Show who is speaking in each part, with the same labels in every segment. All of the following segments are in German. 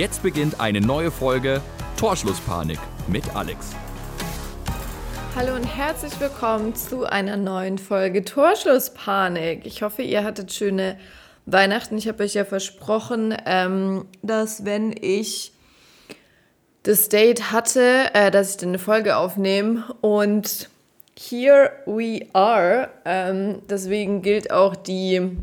Speaker 1: Jetzt beginnt eine neue Folge Torschlusspanik mit Alex.
Speaker 2: Hallo und herzlich willkommen zu einer neuen Folge Torschlusspanik. Ich hoffe, ihr hattet schöne Weihnachten. Ich habe euch ja versprochen, ähm, dass wenn ich das Date hatte, äh, dass ich dann eine Folge aufnehme. Und here we are. Ähm, deswegen gilt auch die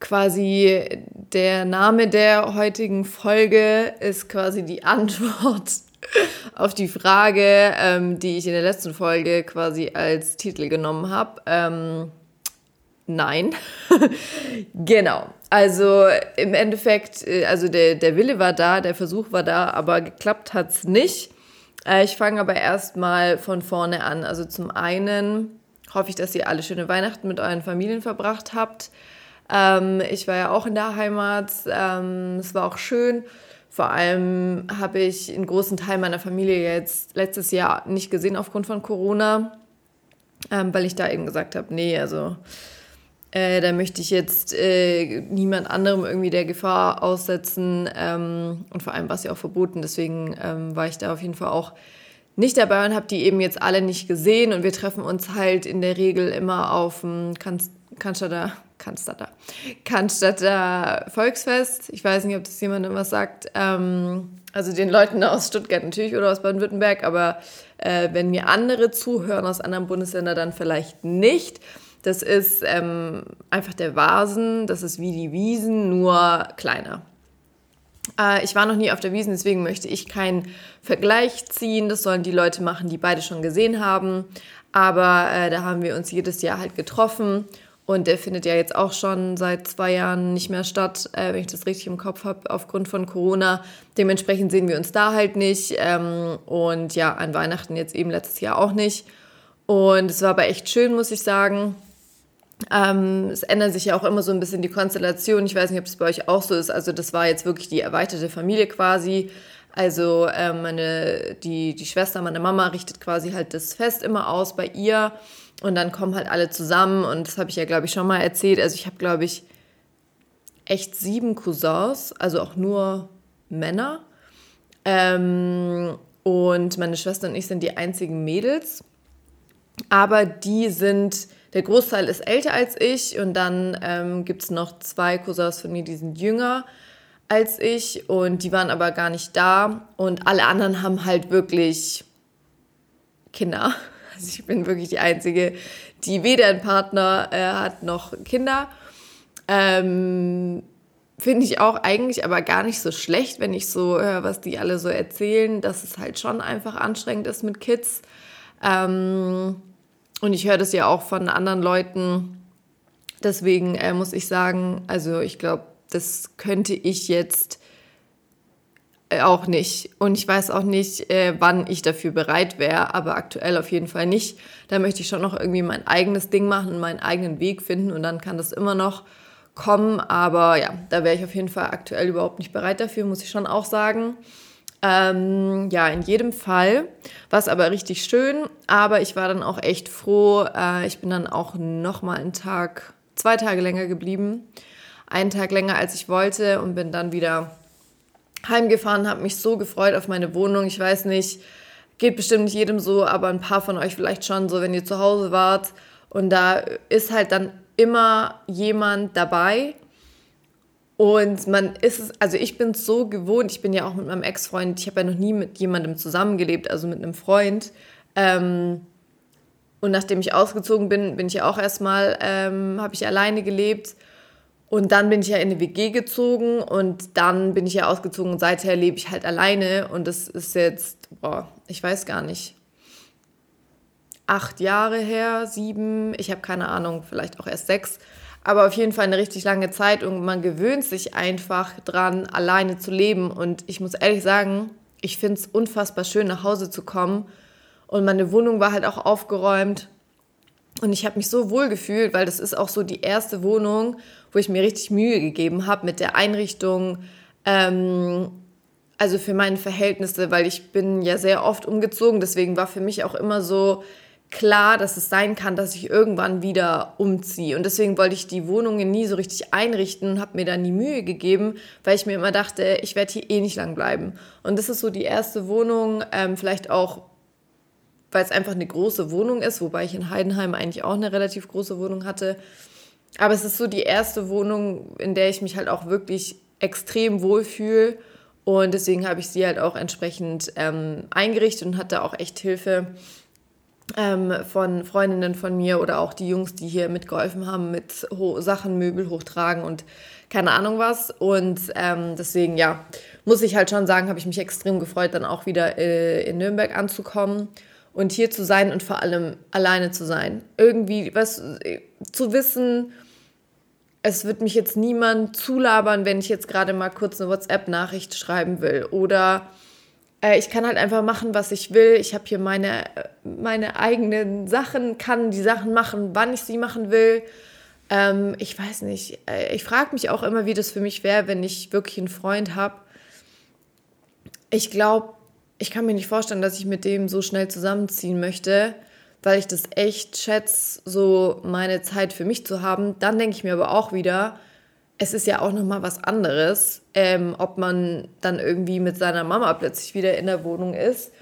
Speaker 2: quasi der Name der heutigen Folge ist quasi die Antwort auf die Frage, ähm, die ich in der letzten Folge quasi als Titel genommen habe. Ähm, nein. genau. Also im Endeffekt, äh, also der, der Wille war da, der Versuch war da, aber geklappt hat es nicht. Äh, ich fange aber erstmal von vorne an. Also zum einen hoffe ich, dass ihr alle schöne Weihnachten mit euren Familien verbracht habt. Ähm, ich war ja auch in der Heimat. Ähm, es war auch schön. Vor allem habe ich einen großen Teil meiner Familie jetzt letztes Jahr nicht gesehen aufgrund von Corona, ähm, weil ich da eben gesagt habe, nee, also äh, da möchte ich jetzt äh, niemand anderem irgendwie der Gefahr aussetzen. Ähm, und vor allem war es ja auch verboten, deswegen ähm, war ich da auf jeden Fall auch nicht dabei und habe die eben jetzt alle nicht gesehen. Und wir treffen uns halt in der Regel immer auf dem Cannstatter Cannstatter, Cannstatter Volksfest. Ich weiß nicht, ob das jemandem was sagt. Ähm, also den Leuten aus Stuttgart natürlich oder aus Baden-Württemberg, aber äh, wenn mir andere zuhören aus anderen Bundesländern, dann vielleicht nicht. Das ist ähm, einfach der Vasen, das ist wie die Wiesen, nur kleiner. Äh, ich war noch nie auf der Wiesen, deswegen möchte ich keinen Vergleich ziehen. Das sollen die Leute machen, die beide schon gesehen haben. Aber äh, da haben wir uns jedes Jahr halt getroffen und der findet ja jetzt auch schon seit zwei Jahren nicht mehr statt, äh, wenn ich das richtig im Kopf habe, aufgrund von Corona. Dementsprechend sehen wir uns da halt nicht. Ähm, und ja, an Weihnachten jetzt eben letztes Jahr auch nicht. Und es war aber echt schön, muss ich sagen. Ähm, es ändert sich ja auch immer so ein bisschen die Konstellation. Ich weiß nicht, ob es bei euch auch so ist. Also das war jetzt wirklich die erweiterte Familie quasi. Also äh, meine, die, die Schwester, meine Mama richtet quasi halt das Fest immer aus bei ihr. Und dann kommen halt alle zusammen und das habe ich ja, glaube ich, schon mal erzählt. Also ich habe, glaube ich, echt sieben Cousins, also auch nur Männer. Ähm, und meine Schwester und ich sind die einzigen Mädels. Aber die sind, der Großteil ist älter als ich und dann ähm, gibt es noch zwei Cousins von mir, die sind jünger als ich und die waren aber gar nicht da. Und alle anderen haben halt wirklich Kinder. Also ich bin wirklich die Einzige, die weder einen Partner äh, hat noch Kinder. Ähm, Finde ich auch eigentlich aber gar nicht so schlecht, wenn ich so höre, was die alle so erzählen, dass es halt schon einfach anstrengend ist mit Kids. Ähm, und ich höre das ja auch von anderen Leuten. Deswegen äh, muss ich sagen, also ich glaube, das könnte ich jetzt auch nicht. Und ich weiß auch nicht, äh, wann ich dafür bereit wäre, aber aktuell auf jeden Fall nicht. Da möchte ich schon noch irgendwie mein eigenes Ding machen, meinen eigenen Weg finden und dann kann das immer noch kommen. Aber ja, da wäre ich auf jeden Fall aktuell überhaupt nicht bereit dafür, muss ich schon auch sagen. Ähm, ja, in jedem Fall war es aber richtig schön, aber ich war dann auch echt froh. Äh, ich bin dann auch noch mal einen Tag, zwei Tage länger geblieben, einen Tag länger als ich wollte und bin dann wieder heimgefahren, habe mich so gefreut auf meine Wohnung. Ich weiß nicht, geht bestimmt nicht jedem so, aber ein paar von euch vielleicht schon so, wenn ihr zu Hause wart. Und da ist halt dann immer jemand dabei. Und man ist es, also ich bin es so gewohnt, ich bin ja auch mit meinem Ex-Freund, ich habe ja noch nie mit jemandem zusammengelebt, also mit einem Freund. Ähm, und nachdem ich ausgezogen bin, bin ich ja auch erstmal, ähm, habe ich alleine gelebt. Und dann bin ich ja in eine WG gezogen und dann bin ich ja ausgezogen und seither lebe ich halt alleine. Und das ist jetzt, boah, ich weiß gar nicht, acht Jahre her, sieben, ich habe keine Ahnung, vielleicht auch erst sechs, aber auf jeden Fall eine richtig lange Zeit und man gewöhnt sich einfach dran, alleine zu leben. Und ich muss ehrlich sagen, ich finde es unfassbar schön, nach Hause zu kommen. Und meine Wohnung war halt auch aufgeräumt und ich habe mich so wohl gefühlt, weil das ist auch so die erste Wohnung, wo ich mir richtig Mühe gegeben habe mit der Einrichtung. Ähm, also für meine Verhältnisse, weil ich bin ja sehr oft umgezogen. Deswegen war für mich auch immer so klar, dass es sein kann, dass ich irgendwann wieder umziehe. Und deswegen wollte ich die Wohnungen nie so richtig einrichten und habe mir dann die Mühe gegeben, weil ich mir immer dachte, ich werde hier eh nicht lang bleiben. Und das ist so die erste Wohnung, ähm, vielleicht auch, weil es einfach eine große Wohnung ist, wobei ich in Heidenheim eigentlich auch eine relativ große Wohnung hatte. Aber es ist so die erste Wohnung, in der ich mich halt auch wirklich extrem wohlfühle. Und deswegen habe ich sie halt auch entsprechend ähm, eingerichtet und hatte auch echt Hilfe ähm, von Freundinnen von mir oder auch die Jungs, die hier mitgeholfen haben mit Ho Sachen, Möbel hochtragen und keine Ahnung was. Und ähm, deswegen, ja, muss ich halt schon sagen, habe ich mich extrem gefreut, dann auch wieder äh, in Nürnberg anzukommen und hier zu sein und vor allem alleine zu sein. Irgendwie was äh, zu wissen, es wird mich jetzt niemand zulabern, wenn ich jetzt gerade mal kurz eine WhatsApp-Nachricht schreiben will oder äh, ich kann halt einfach machen, was ich will. Ich habe hier meine, meine eigenen Sachen, kann die Sachen machen, wann ich sie machen will. Ähm, ich weiß nicht. Äh, ich frage mich auch immer, wie das für mich wäre, wenn ich wirklich einen Freund habe. Ich glaube, ich kann mir nicht vorstellen, dass ich mit dem so schnell zusammenziehen möchte, weil ich das echt schätze, so meine Zeit für mich zu haben. Dann denke ich mir aber auch wieder, es ist ja auch noch mal was anderes, ähm, ob man dann irgendwie mit seiner Mama plötzlich wieder in der Wohnung ist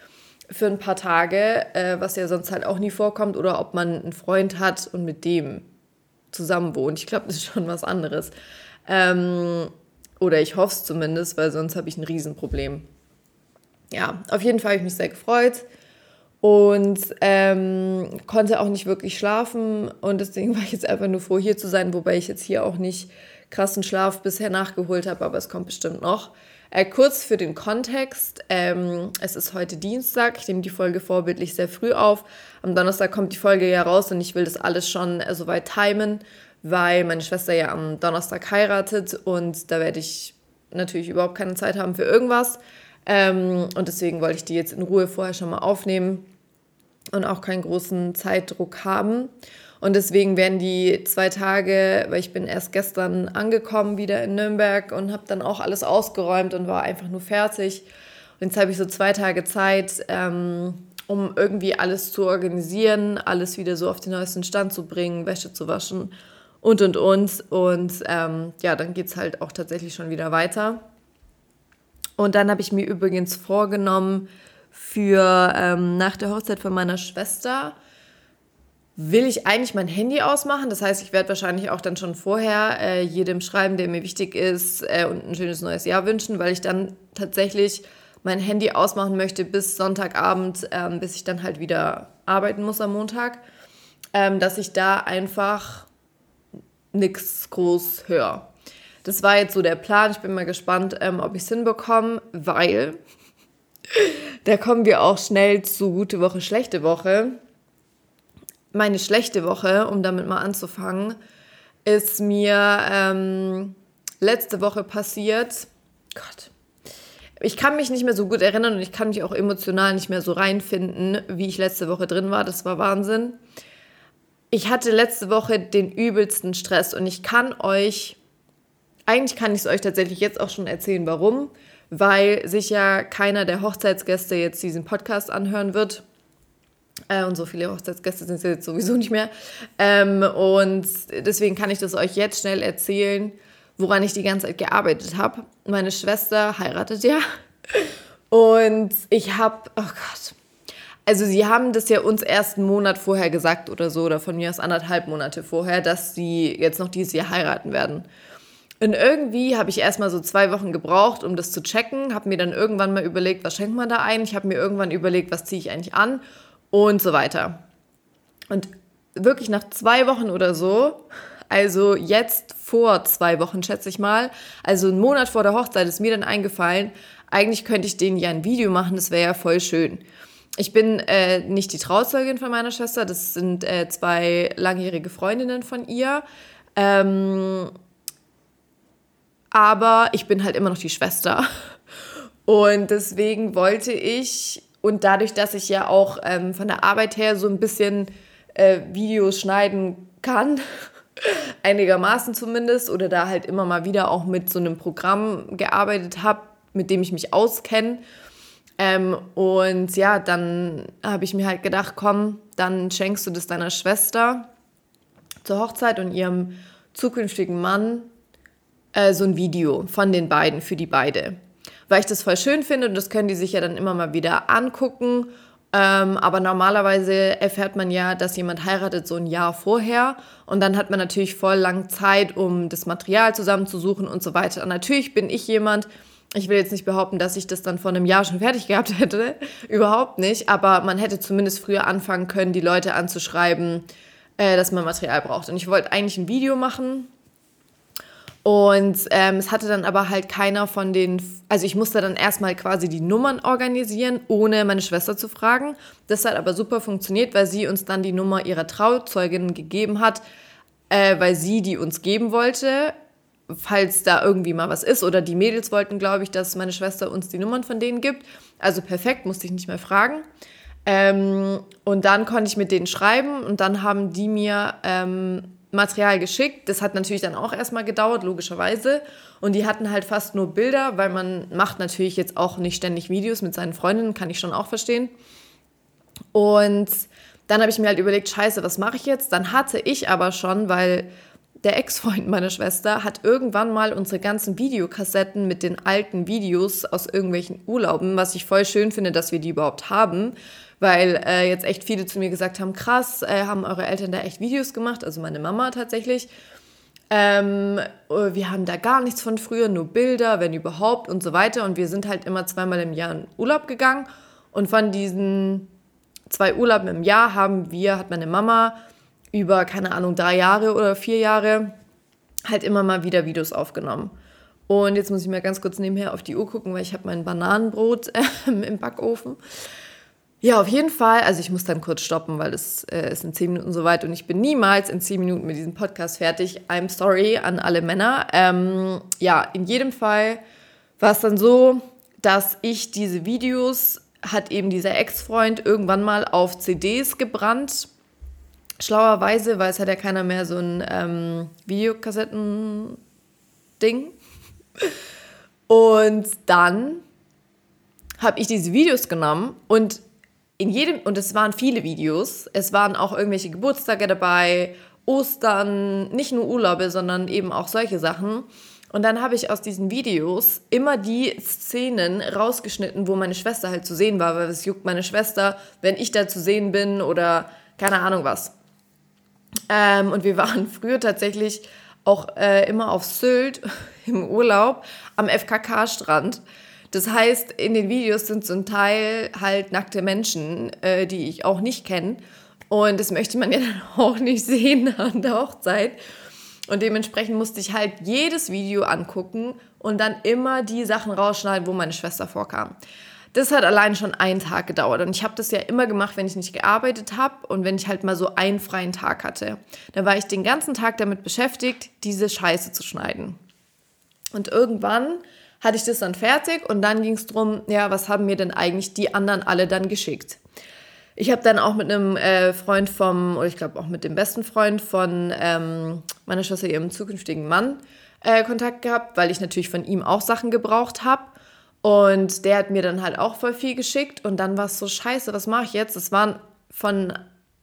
Speaker 2: für ein paar Tage, äh, was ja sonst halt auch nie vorkommt, oder ob man einen Freund hat und mit dem zusammen wohnt. Ich glaube, das ist schon was anderes. Ähm, oder ich hoffe es zumindest, weil sonst habe ich ein Riesenproblem. Ja, auf jeden Fall habe ich mich sehr gefreut und ähm, konnte auch nicht wirklich schlafen und deswegen war ich jetzt einfach nur froh, hier zu sein, wobei ich jetzt hier auch nicht krassen Schlaf bisher nachgeholt habe, aber es kommt bestimmt noch. Äh, kurz für den Kontext, ähm, es ist heute Dienstag, ich nehme die Folge vorbildlich sehr früh auf. Am Donnerstag kommt die Folge ja raus und ich will das alles schon äh, soweit timen, weil meine Schwester ja am Donnerstag heiratet und da werde ich natürlich überhaupt keine Zeit haben für irgendwas. Ähm, und deswegen wollte ich die jetzt in Ruhe vorher schon mal aufnehmen und auch keinen großen Zeitdruck haben. Und deswegen werden die zwei Tage, weil ich bin erst gestern angekommen wieder in Nürnberg und habe dann auch alles ausgeräumt und war einfach nur fertig. Und jetzt habe ich so zwei Tage Zeit, ähm, um irgendwie alles zu organisieren, alles wieder so auf den neuesten Stand zu bringen, Wäsche zu waschen und und und. Und ähm, ja, dann geht es halt auch tatsächlich schon wieder weiter. Und dann habe ich mir übrigens vorgenommen, für ähm, nach der Hochzeit von meiner Schwester will ich eigentlich mein Handy ausmachen. Das heißt, ich werde wahrscheinlich auch dann schon vorher äh, jedem schreiben, der mir wichtig ist äh, und ein schönes neues Jahr wünschen, weil ich dann tatsächlich mein Handy ausmachen möchte bis Sonntagabend, ähm, bis ich dann halt wieder arbeiten muss am Montag, ähm, dass ich da einfach nichts groß höre. Das war jetzt so der Plan. Ich bin mal gespannt, ähm, ob ich es hinbekomme, weil da kommen wir auch schnell zu gute Woche, schlechte Woche meine schlechte Woche, um damit mal anzufangen, ist mir ähm, letzte Woche passiert. Gott. Ich kann mich nicht mehr so gut erinnern und ich kann mich auch emotional nicht mehr so reinfinden, wie ich letzte Woche drin war. Das war Wahnsinn. Ich hatte letzte Woche den übelsten Stress und ich kann euch, eigentlich kann ich es euch tatsächlich jetzt auch schon erzählen, warum. Weil sich ja keiner der Hochzeitsgäste jetzt diesen Podcast anhören wird. Äh, und so viele Hochzeitsgäste sind es jetzt sowieso nicht mehr. Ähm, und deswegen kann ich das euch jetzt schnell erzählen, woran ich die ganze Zeit gearbeitet habe. Meine Schwester heiratet ja. Und ich habe, oh Gott. Also sie haben das ja uns erst einen Monat vorher gesagt oder so, oder von mir aus anderthalb Monate vorher, dass sie jetzt noch dieses Jahr heiraten werden. Und irgendwie habe ich erstmal so zwei Wochen gebraucht, um das zu checken, habe mir dann irgendwann mal überlegt, was schenkt man da ein. Ich habe mir irgendwann überlegt, was ziehe ich eigentlich an und so weiter. Und wirklich nach zwei Wochen oder so, also jetzt vor zwei Wochen, schätze ich mal, also einen Monat vor der Hochzeit ist mir dann eingefallen, eigentlich könnte ich denen ja ein Video machen, das wäre ja voll schön. Ich bin äh, nicht die Trauzeugin von meiner Schwester, das sind äh, zwei langjährige Freundinnen von ihr. Ähm, aber ich bin halt immer noch die Schwester. Und deswegen wollte ich und dadurch, dass ich ja auch ähm, von der Arbeit her so ein bisschen äh, Videos schneiden kann, einigermaßen zumindest, oder da halt immer mal wieder auch mit so einem Programm gearbeitet habe, mit dem ich mich auskenne, Ähm, und ja, dann habe ich mir halt gedacht, komm, dann schenkst du das deiner Schwester zur Hochzeit und ihrem zukünftigen Mann äh, so ein Video von den beiden, für die beide. Weil ich das voll schön finde und das können die sich ja dann immer mal wieder angucken. Ähm, aber normalerweise erfährt man ja, dass jemand heiratet so ein Jahr vorher und dann hat man natürlich voll lang Zeit, um das Material zusammenzusuchen und so weiter. Und natürlich bin ich jemand, ich will jetzt nicht behaupten, dass ich das dann vor einem Jahr schon fertig gehabt hätte, überhaupt nicht, aber man hätte zumindest früher anfangen können, die Leute anzuschreiben, äh, dass man Material braucht. Und ich wollte eigentlich ein Video machen, und ähm, es hatte dann aber halt keiner von den, also ich musste dann erstmal quasi die Nummern organisieren, ohne meine Schwester zu fragen. Das hat aber super funktioniert, weil sie uns dann die Nummer ihrer Trauzeugin gegeben hat, äh, weil sie die uns geben wollte, falls da irgendwie mal was ist. Oder die Mädels wollten, glaube ich, dass meine Schwester uns die Nummern von denen gibt. Also perfekt, musste ich nicht mehr fragen. Ähm, und dann konnte ich mit denen schreiben und dann haben die mir ähm, Material geschickt. Das hat natürlich dann auch erstmal gedauert, logischerweise. Und die hatten halt fast nur Bilder, weil man macht natürlich jetzt auch nicht ständig Videos mit seinen Freundinnen, kann ich schon auch verstehen. Und dann habe ich mir halt überlegt, scheiße, was mache ich jetzt? Dann hatte ich aber schon, weil der Ex-Freund meiner Schwester hat irgendwann mal unsere ganzen Videokassetten mit den alten Videos aus irgendwelchen Urlauben, was ich voll schön finde, dass wir die überhaupt haben, weil äh, jetzt echt viele zu mir gesagt haben, krass, äh, haben eure Eltern da echt Videos gemacht, also meine Mama tatsächlich. Ähm, äh, wir haben da gar nichts von früher, nur Bilder, wenn überhaupt und so weiter. Und wir sind halt immer zweimal im Jahr in Urlaub gegangen. Und von diesen zwei Urlauben im Jahr haben wir, hat meine Mama über, keine Ahnung, drei Jahre oder vier Jahre halt immer mal wieder Videos aufgenommen. Und jetzt muss ich mal ganz kurz nebenher auf die Uhr gucken, weil ich habe mein Bananenbrot äh, im Backofen. Ja, auf jeden Fall. Also ich muss dann kurz stoppen, weil es äh, ist in zehn Minuten soweit und ich bin niemals in zehn Minuten mit diesem Podcast fertig. I'm sorry an alle Männer. Ähm, ja, in jedem Fall war es dann so, dass ich diese Videos hat eben dieser Ex-Freund irgendwann mal auf CDs gebrannt. Schlauerweise, weil es hat ja keiner mehr so ein ähm, Videokassetten-Ding. Und dann habe ich diese Videos genommen und in jedem, und es waren viele Videos, es waren auch irgendwelche Geburtstage dabei, Ostern, nicht nur Urlaube, sondern eben auch solche Sachen. Und dann habe ich aus diesen Videos immer die Szenen rausgeschnitten, wo meine Schwester halt zu sehen war, weil es juckt meine Schwester, wenn ich da zu sehen bin oder keine Ahnung was. Ähm, und wir waren früher tatsächlich auch äh, immer auf Sylt im Urlaub am FKK-Strand. Das heißt, in den Videos sind zum Teil halt nackte Menschen, äh, die ich auch nicht kenne. Und das möchte man ja dann auch nicht sehen an der Hochzeit. Und dementsprechend musste ich halt jedes Video angucken und dann immer die Sachen rausschneiden, wo meine Schwester vorkam. Das hat allein schon einen Tag gedauert. Und ich habe das ja immer gemacht, wenn ich nicht gearbeitet habe und wenn ich halt mal so einen freien Tag hatte. Dann war ich den ganzen Tag damit beschäftigt, diese Scheiße zu schneiden. Und irgendwann hatte ich das dann fertig und dann ging es darum, ja, was haben mir denn eigentlich die anderen alle dann geschickt? Ich habe dann auch mit einem äh, Freund vom, oder ich glaube auch mit dem besten Freund von ähm, meiner Schwester, ihrem zukünftigen Mann, äh, Kontakt gehabt, weil ich natürlich von ihm auch Sachen gebraucht habe. Und der hat mir dann halt auch voll viel geschickt und dann war es so scheiße, was mache ich jetzt? Es waren von,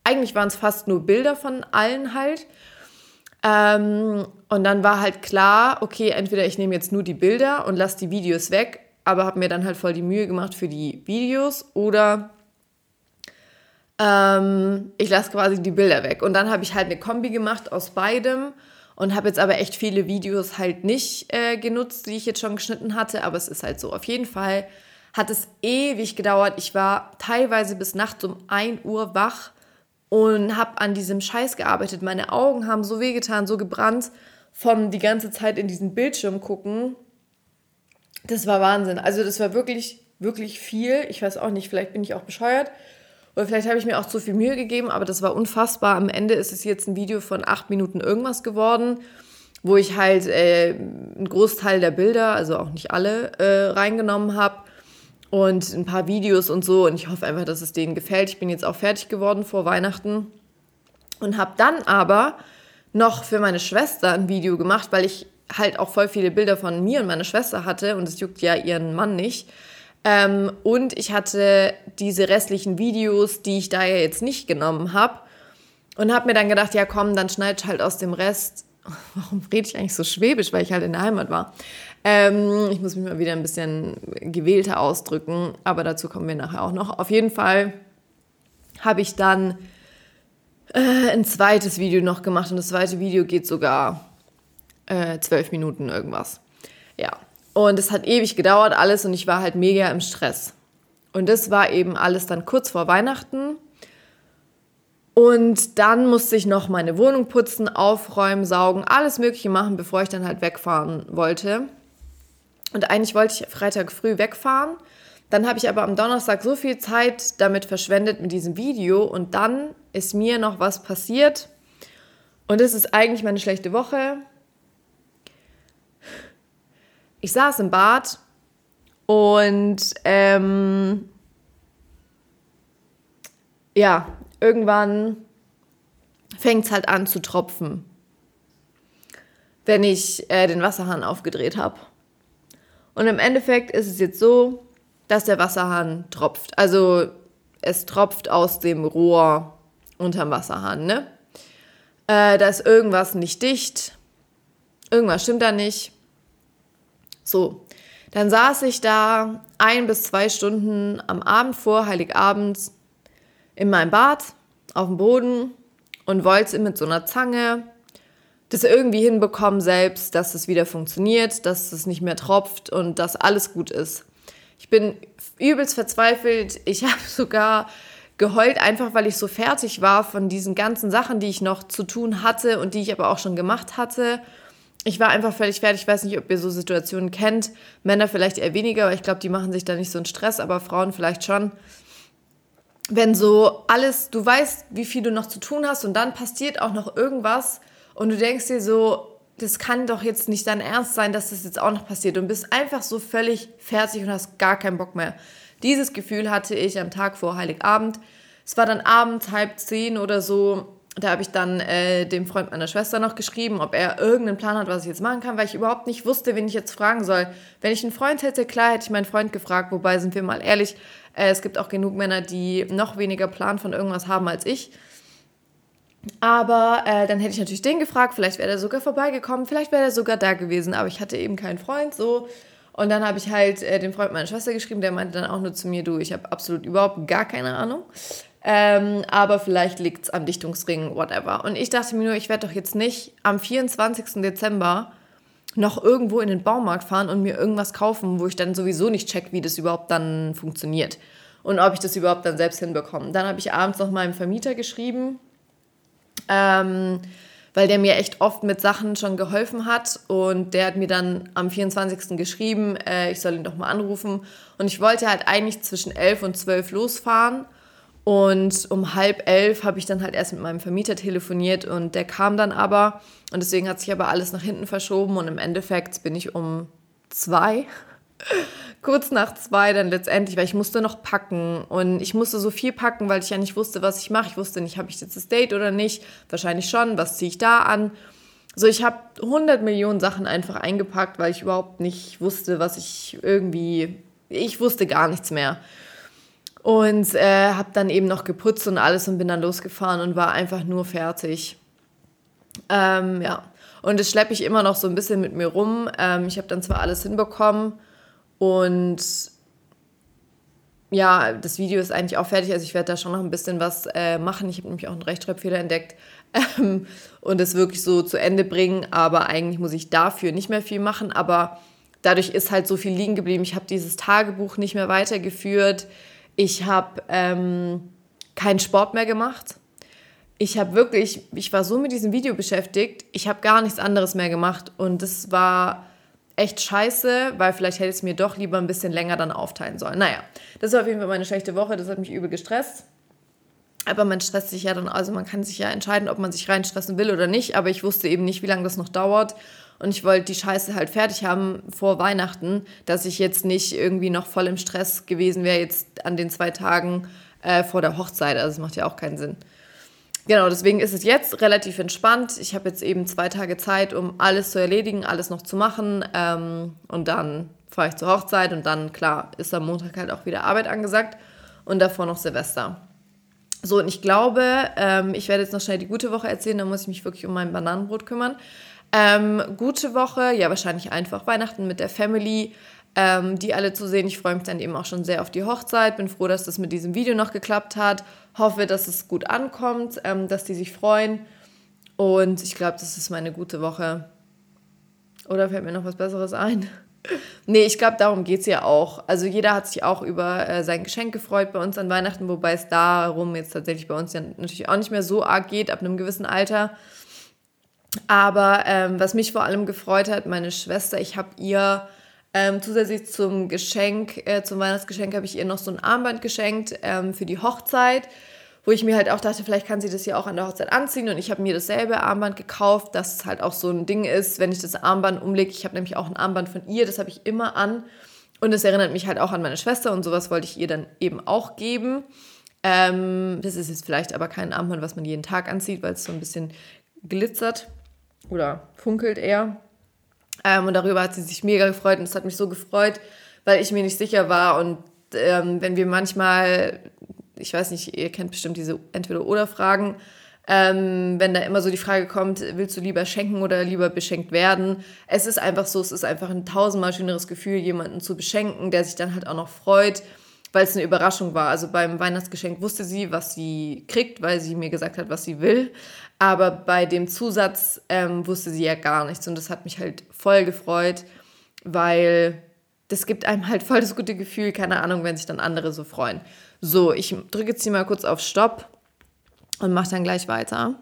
Speaker 2: eigentlich waren es fast nur Bilder von allen halt. Ähm, und dann war halt klar, okay, entweder ich nehme jetzt nur die Bilder und lasse die Videos weg, aber habe mir dann halt voll die Mühe gemacht für die Videos oder ähm, ich lasse quasi die Bilder weg. Und dann habe ich halt eine Kombi gemacht aus beidem und habe jetzt aber echt viele Videos halt nicht äh, genutzt, die ich jetzt schon geschnitten hatte, aber es ist halt so. Auf jeden Fall hat es ewig gedauert. Ich war teilweise bis nachts um 1 Uhr wach und habe an diesem Scheiß gearbeitet. Meine Augen haben so wehgetan, so gebrannt vom die ganze Zeit in diesen Bildschirm gucken. Das war Wahnsinn. Also das war wirklich, wirklich viel. Ich weiß auch nicht, vielleicht bin ich auch bescheuert. Oder vielleicht habe ich mir auch zu viel Mühe gegeben, aber das war unfassbar. Am Ende ist es jetzt ein Video von acht Minuten irgendwas geworden, wo ich halt äh, einen Großteil der Bilder, also auch nicht alle, äh, reingenommen habe und ein paar Videos und so. Und ich hoffe einfach, dass es denen gefällt. Ich bin jetzt auch fertig geworden vor Weihnachten und habe dann aber noch für meine Schwester ein Video gemacht, weil ich halt auch voll viele Bilder von mir und meiner Schwester hatte und es juckt ja ihren Mann nicht. Ähm, und ich hatte diese restlichen Videos, die ich da ja jetzt nicht genommen habe. Und habe mir dann gedacht, ja komm, dann schneid halt aus dem Rest. Warum rede ich eigentlich so schwäbisch, weil ich halt in der Heimat war? Ähm, ich muss mich mal wieder ein bisschen gewählter ausdrücken, aber dazu kommen wir nachher auch noch. Auf jeden Fall habe ich dann äh, ein zweites Video noch gemacht und das zweite Video geht sogar äh, zwölf Minuten irgendwas. Ja, und es hat ewig gedauert alles und ich war halt mega im Stress. Und das war eben alles dann kurz vor Weihnachten. Und dann musste ich noch meine Wohnung putzen, aufräumen, saugen, alles Mögliche machen, bevor ich dann halt wegfahren wollte. Und eigentlich wollte ich Freitag früh wegfahren. Dann habe ich aber am Donnerstag so viel Zeit damit verschwendet mit diesem Video und dann ist mir noch was passiert. Und das ist eigentlich meine schlechte Woche ich saß im Bad und ähm, ja, irgendwann fängt es halt an zu tropfen, wenn ich äh, den Wasserhahn aufgedreht habe. Und im Endeffekt ist es jetzt so, dass der Wasserhahn tropft. Also es tropft aus dem Rohr unterm Wasserhahn, ne? Äh, da ist irgendwas nicht dicht, irgendwas stimmt da nicht. So, dann saß ich da ein bis zwei Stunden am Abend vor Heiligabend in meinem Bad auf dem Boden und wollte mit so einer Zange das irgendwie hinbekommen selbst, dass es wieder funktioniert, dass es nicht mehr tropft und dass alles gut ist. Ich bin übelst verzweifelt. Ich habe sogar geheult, einfach weil ich so fertig war von diesen ganzen Sachen, die ich noch zu tun hatte und die ich aber auch schon gemacht hatte ich war einfach völlig fertig. Ich weiß nicht, ob ihr so Situationen kennt. Männer vielleicht eher weniger, aber ich glaube, die machen sich da nicht so einen Stress, aber Frauen vielleicht schon. Wenn so alles, du weißt, wie viel du noch zu tun hast und dann passiert auch noch irgendwas und du denkst dir so, das kann doch jetzt nicht dein Ernst sein, dass das jetzt auch noch passiert und bist einfach so völlig fertig und hast gar keinen Bock mehr. Dieses Gefühl hatte ich am Tag vor Heiligabend. Es war dann abends halb zehn oder so da habe ich dann äh, dem Freund meiner Schwester noch geschrieben, ob er irgendeinen Plan hat, was ich jetzt machen kann, weil ich überhaupt nicht wusste, wen ich jetzt fragen soll. Wenn ich einen Freund hätte, klar hätte ich meinen Freund gefragt, wobei sind wir mal ehrlich, äh, es gibt auch genug Männer, die noch weniger Plan von irgendwas haben als ich. Aber äh, dann hätte ich natürlich den gefragt, vielleicht wäre er sogar vorbeigekommen, vielleicht wäre er sogar da gewesen, aber ich hatte eben keinen Freund so. Und dann habe ich halt äh, dem Freund meiner Schwester geschrieben, der meinte dann auch nur zu mir, du, ich habe absolut überhaupt gar keine Ahnung. Ähm, aber vielleicht liegt es am Dichtungsring, whatever. Und ich dachte mir nur, ich werde doch jetzt nicht am 24. Dezember noch irgendwo in den Baumarkt fahren und mir irgendwas kaufen, wo ich dann sowieso nicht check, wie das überhaupt dann funktioniert und ob ich das überhaupt dann selbst hinbekomme. Dann habe ich abends noch meinem Vermieter geschrieben, ähm, weil der mir echt oft mit Sachen schon geholfen hat und der hat mir dann am 24. geschrieben, äh, ich soll ihn doch mal anrufen und ich wollte halt eigentlich zwischen 11 und 12 losfahren und um halb elf habe ich dann halt erst mit meinem Vermieter telefoniert und der kam dann aber. Und deswegen hat sich aber alles nach hinten verschoben und im Endeffekt bin ich um zwei, kurz nach zwei dann letztendlich, weil ich musste noch packen und ich musste so viel packen, weil ich ja nicht wusste, was ich mache. Ich wusste nicht, habe ich jetzt das Date oder nicht. Wahrscheinlich schon. Was ziehe ich da an? So, ich habe 100 Millionen Sachen einfach eingepackt, weil ich überhaupt nicht wusste, was ich irgendwie, ich wusste gar nichts mehr. Und äh, habe dann eben noch geputzt und alles und bin dann losgefahren und war einfach nur fertig. Ähm, ja, und das schleppe ich immer noch so ein bisschen mit mir rum. Ähm, ich habe dann zwar alles hinbekommen und ja, das Video ist eigentlich auch fertig. Also ich werde da schon noch ein bisschen was äh, machen. Ich habe nämlich auch einen Rechtschreibfehler entdeckt ähm, und es wirklich so zu Ende bringen. Aber eigentlich muss ich dafür nicht mehr viel machen. Aber dadurch ist halt so viel liegen geblieben. Ich habe dieses Tagebuch nicht mehr weitergeführt. Ich habe ähm, keinen Sport mehr gemacht. Ich habe wirklich, ich war so mit diesem Video beschäftigt, ich habe gar nichts anderes mehr gemacht. Und das war echt scheiße, weil vielleicht hätte ich es mir doch lieber ein bisschen länger dann aufteilen sollen. Naja, das war auf jeden Fall meine schlechte Woche, das hat mich übel gestresst. Aber man stresst sich ja dann, also man kann sich ja entscheiden, ob man sich reinstressen will oder nicht. Aber ich wusste eben nicht, wie lange das noch dauert. Und ich wollte die Scheiße halt fertig haben vor Weihnachten, dass ich jetzt nicht irgendwie noch voll im Stress gewesen wäre, jetzt an den zwei Tagen äh, vor der Hochzeit. Also das macht ja auch keinen Sinn. Genau, deswegen ist es jetzt relativ entspannt. Ich habe jetzt eben zwei Tage Zeit, um alles zu erledigen, alles noch zu machen. Ähm, und dann fahre ich zur Hochzeit und dann, klar, ist am Montag halt auch wieder Arbeit angesagt und davor noch Silvester. So, und ich glaube, ähm, ich werde jetzt noch schnell die gute Woche erzählen, dann muss ich mich wirklich um mein Bananenbrot kümmern. Ähm, gute Woche, ja, wahrscheinlich einfach Weihnachten mit der Family, ähm, die alle zu sehen. Ich freue mich dann eben auch schon sehr auf die Hochzeit. Bin froh, dass das mit diesem Video noch geklappt hat. Hoffe, dass es gut ankommt, ähm, dass die sich freuen. Und ich glaube, das ist meine gute Woche. Oder fällt mir noch was Besseres ein? nee, ich glaube, darum geht es ja auch. Also jeder hat sich auch über äh, sein Geschenk gefreut bei uns an Weihnachten, wobei es darum jetzt tatsächlich bei uns ja natürlich auch nicht mehr so arg geht, ab einem gewissen Alter. Aber ähm, was mich vor allem gefreut hat, meine Schwester, ich habe ihr ähm, zusätzlich zum Geschenk, äh, zum Weihnachtsgeschenk, habe ich ihr noch so ein Armband geschenkt ähm, für die Hochzeit wo ich mir halt auch dachte, vielleicht kann sie das ja auch an der Hochzeit anziehen. Und ich habe mir dasselbe Armband gekauft, dass es halt auch so ein Ding ist, wenn ich das Armband umlege. Ich habe nämlich auch ein Armband von ihr, das habe ich immer an. Und es erinnert mich halt auch an meine Schwester und sowas wollte ich ihr dann eben auch geben. Ähm, das ist jetzt vielleicht aber kein Armband, was man jeden Tag anzieht, weil es so ein bisschen glitzert oder funkelt eher. Ähm, und darüber hat sie sich mega gefreut und es hat mich so gefreut, weil ich mir nicht sicher war. Und ähm, wenn wir manchmal ich weiß nicht, ihr kennt bestimmt diese Entweder-Oder-Fragen. Ähm, wenn da immer so die Frage kommt, willst du lieber schenken oder lieber beschenkt werden? Es ist einfach so, es ist einfach ein tausendmal schöneres Gefühl, jemanden zu beschenken, der sich dann halt auch noch freut, weil es eine Überraschung war. Also beim Weihnachtsgeschenk wusste sie, was sie kriegt, weil sie mir gesagt hat, was sie will. Aber bei dem Zusatz ähm, wusste sie ja gar nichts. Und das hat mich halt voll gefreut, weil das gibt einem halt voll das gute Gefühl, keine Ahnung, wenn sich dann andere so freuen. So, ich drücke jetzt hier mal kurz auf Stopp und mache dann gleich weiter.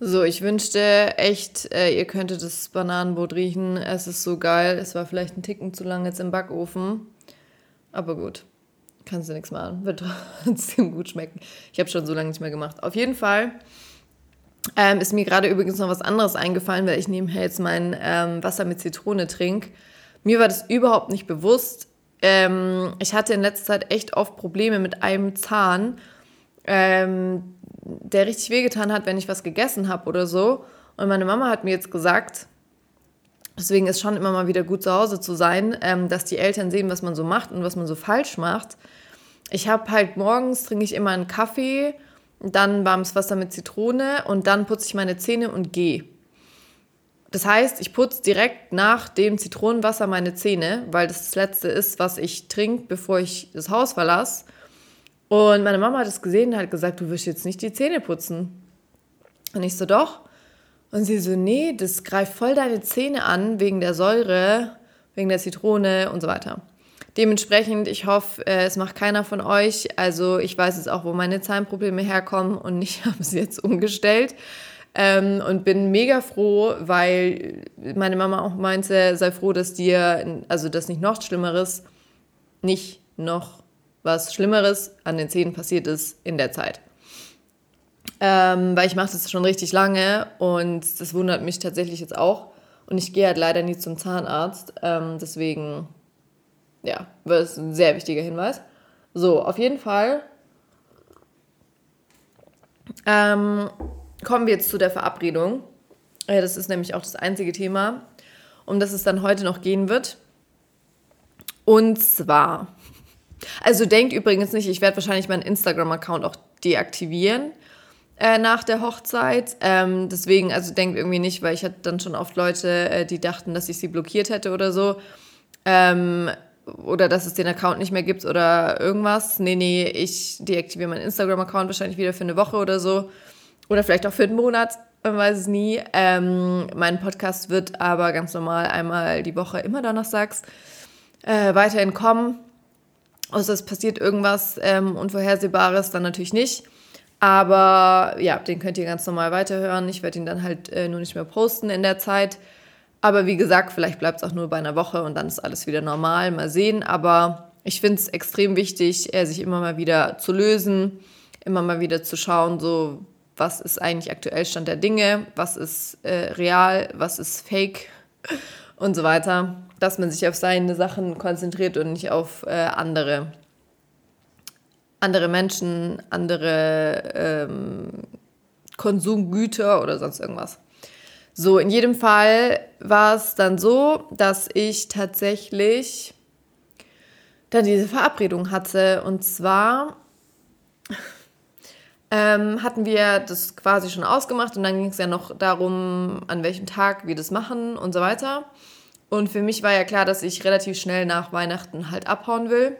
Speaker 2: So, ich wünschte echt, äh, ihr könntet das Bananenbrot riechen. Es ist so geil. Es war vielleicht ein Ticken zu lang jetzt im Backofen. Aber gut, kannst du nichts machen. Wird trotzdem gut schmecken. Ich habe schon so lange nicht mehr gemacht. Auf jeden Fall ähm, ist mir gerade übrigens noch was anderes eingefallen, weil ich nebenher jetzt mein ähm, Wasser mit Zitrone trinke. Mir war das überhaupt nicht bewusst, ähm, ich hatte in letzter Zeit echt oft Probleme mit einem Zahn, ähm, der richtig wehgetan hat, wenn ich was gegessen habe oder so. Und meine Mama hat mir jetzt gesagt, deswegen ist schon immer mal wieder gut zu Hause zu sein, ähm, dass die Eltern sehen, was man so macht und was man so falsch macht. Ich habe halt morgens trinke ich immer einen Kaffee, dann warmes Wasser mit Zitrone und dann putze ich meine Zähne und gehe. Das heißt, ich putze direkt nach dem Zitronenwasser meine Zähne, weil das das Letzte ist, was ich trinke, bevor ich das Haus verlasse. Und meine Mama hat es gesehen und hat gesagt, du wirst jetzt nicht die Zähne putzen. Und ich so, doch. Und sie so, nee, das greift voll deine Zähne an, wegen der Säure, wegen der Zitrone und so weiter. Dementsprechend, ich hoffe, äh, es macht keiner von euch. Also ich weiß jetzt auch, wo meine Zahnprobleme herkommen und ich habe sie jetzt umgestellt. Ähm, und bin mega froh, weil meine Mama auch meinte, sei froh, dass dir, also dass nicht noch Schlimmeres, nicht noch was Schlimmeres an den Zähnen passiert ist in der Zeit. Ähm, weil ich mache das schon richtig lange und das wundert mich tatsächlich jetzt auch. Und ich gehe halt leider nie zum Zahnarzt. Ähm, deswegen, ja, das ist ein sehr wichtiger Hinweis. So, auf jeden Fall. Ähm, kommen wir jetzt zu der Verabredung. Das ist nämlich auch das einzige Thema, um das es dann heute noch gehen wird. Und zwar, also denkt übrigens nicht, ich werde wahrscheinlich meinen Instagram-Account auch deaktivieren äh, nach der Hochzeit. Ähm, deswegen, also denkt irgendwie nicht, weil ich hatte dann schon oft Leute, äh, die dachten, dass ich sie blockiert hätte oder so. Ähm, oder dass es den Account nicht mehr gibt oder irgendwas. Nee, nee, ich deaktiviere meinen Instagram-Account wahrscheinlich wieder für eine Woche oder so oder vielleicht auch für einen Monat, man weiß es nie. Ähm, mein Podcast wird aber ganz normal einmal die Woche, immer donnerstags, äh, weiterhin kommen. Außer es passiert irgendwas ähm, Unvorhersehbares, dann natürlich nicht. Aber ja, den könnt ihr ganz normal weiterhören. Ich werde ihn dann halt äh, nur nicht mehr posten in der Zeit. Aber wie gesagt, vielleicht bleibt es auch nur bei einer Woche und dann ist alles wieder normal. Mal sehen. Aber ich finde es extrem wichtig, äh, sich immer mal wieder zu lösen, immer mal wieder zu schauen, so was ist eigentlich aktuell Stand der Dinge, was ist äh, real, was ist fake und so weiter. Dass man sich auf seine Sachen konzentriert und nicht auf äh, andere. Andere Menschen, andere ähm, Konsumgüter oder sonst irgendwas. So, in jedem Fall war es dann so, dass ich tatsächlich dann diese Verabredung hatte. Und zwar ähm, hatten wir das quasi schon ausgemacht und dann ging es ja noch darum, an welchem Tag wir das machen und so weiter. Und für mich war ja klar, dass ich relativ schnell nach Weihnachten halt abhauen will.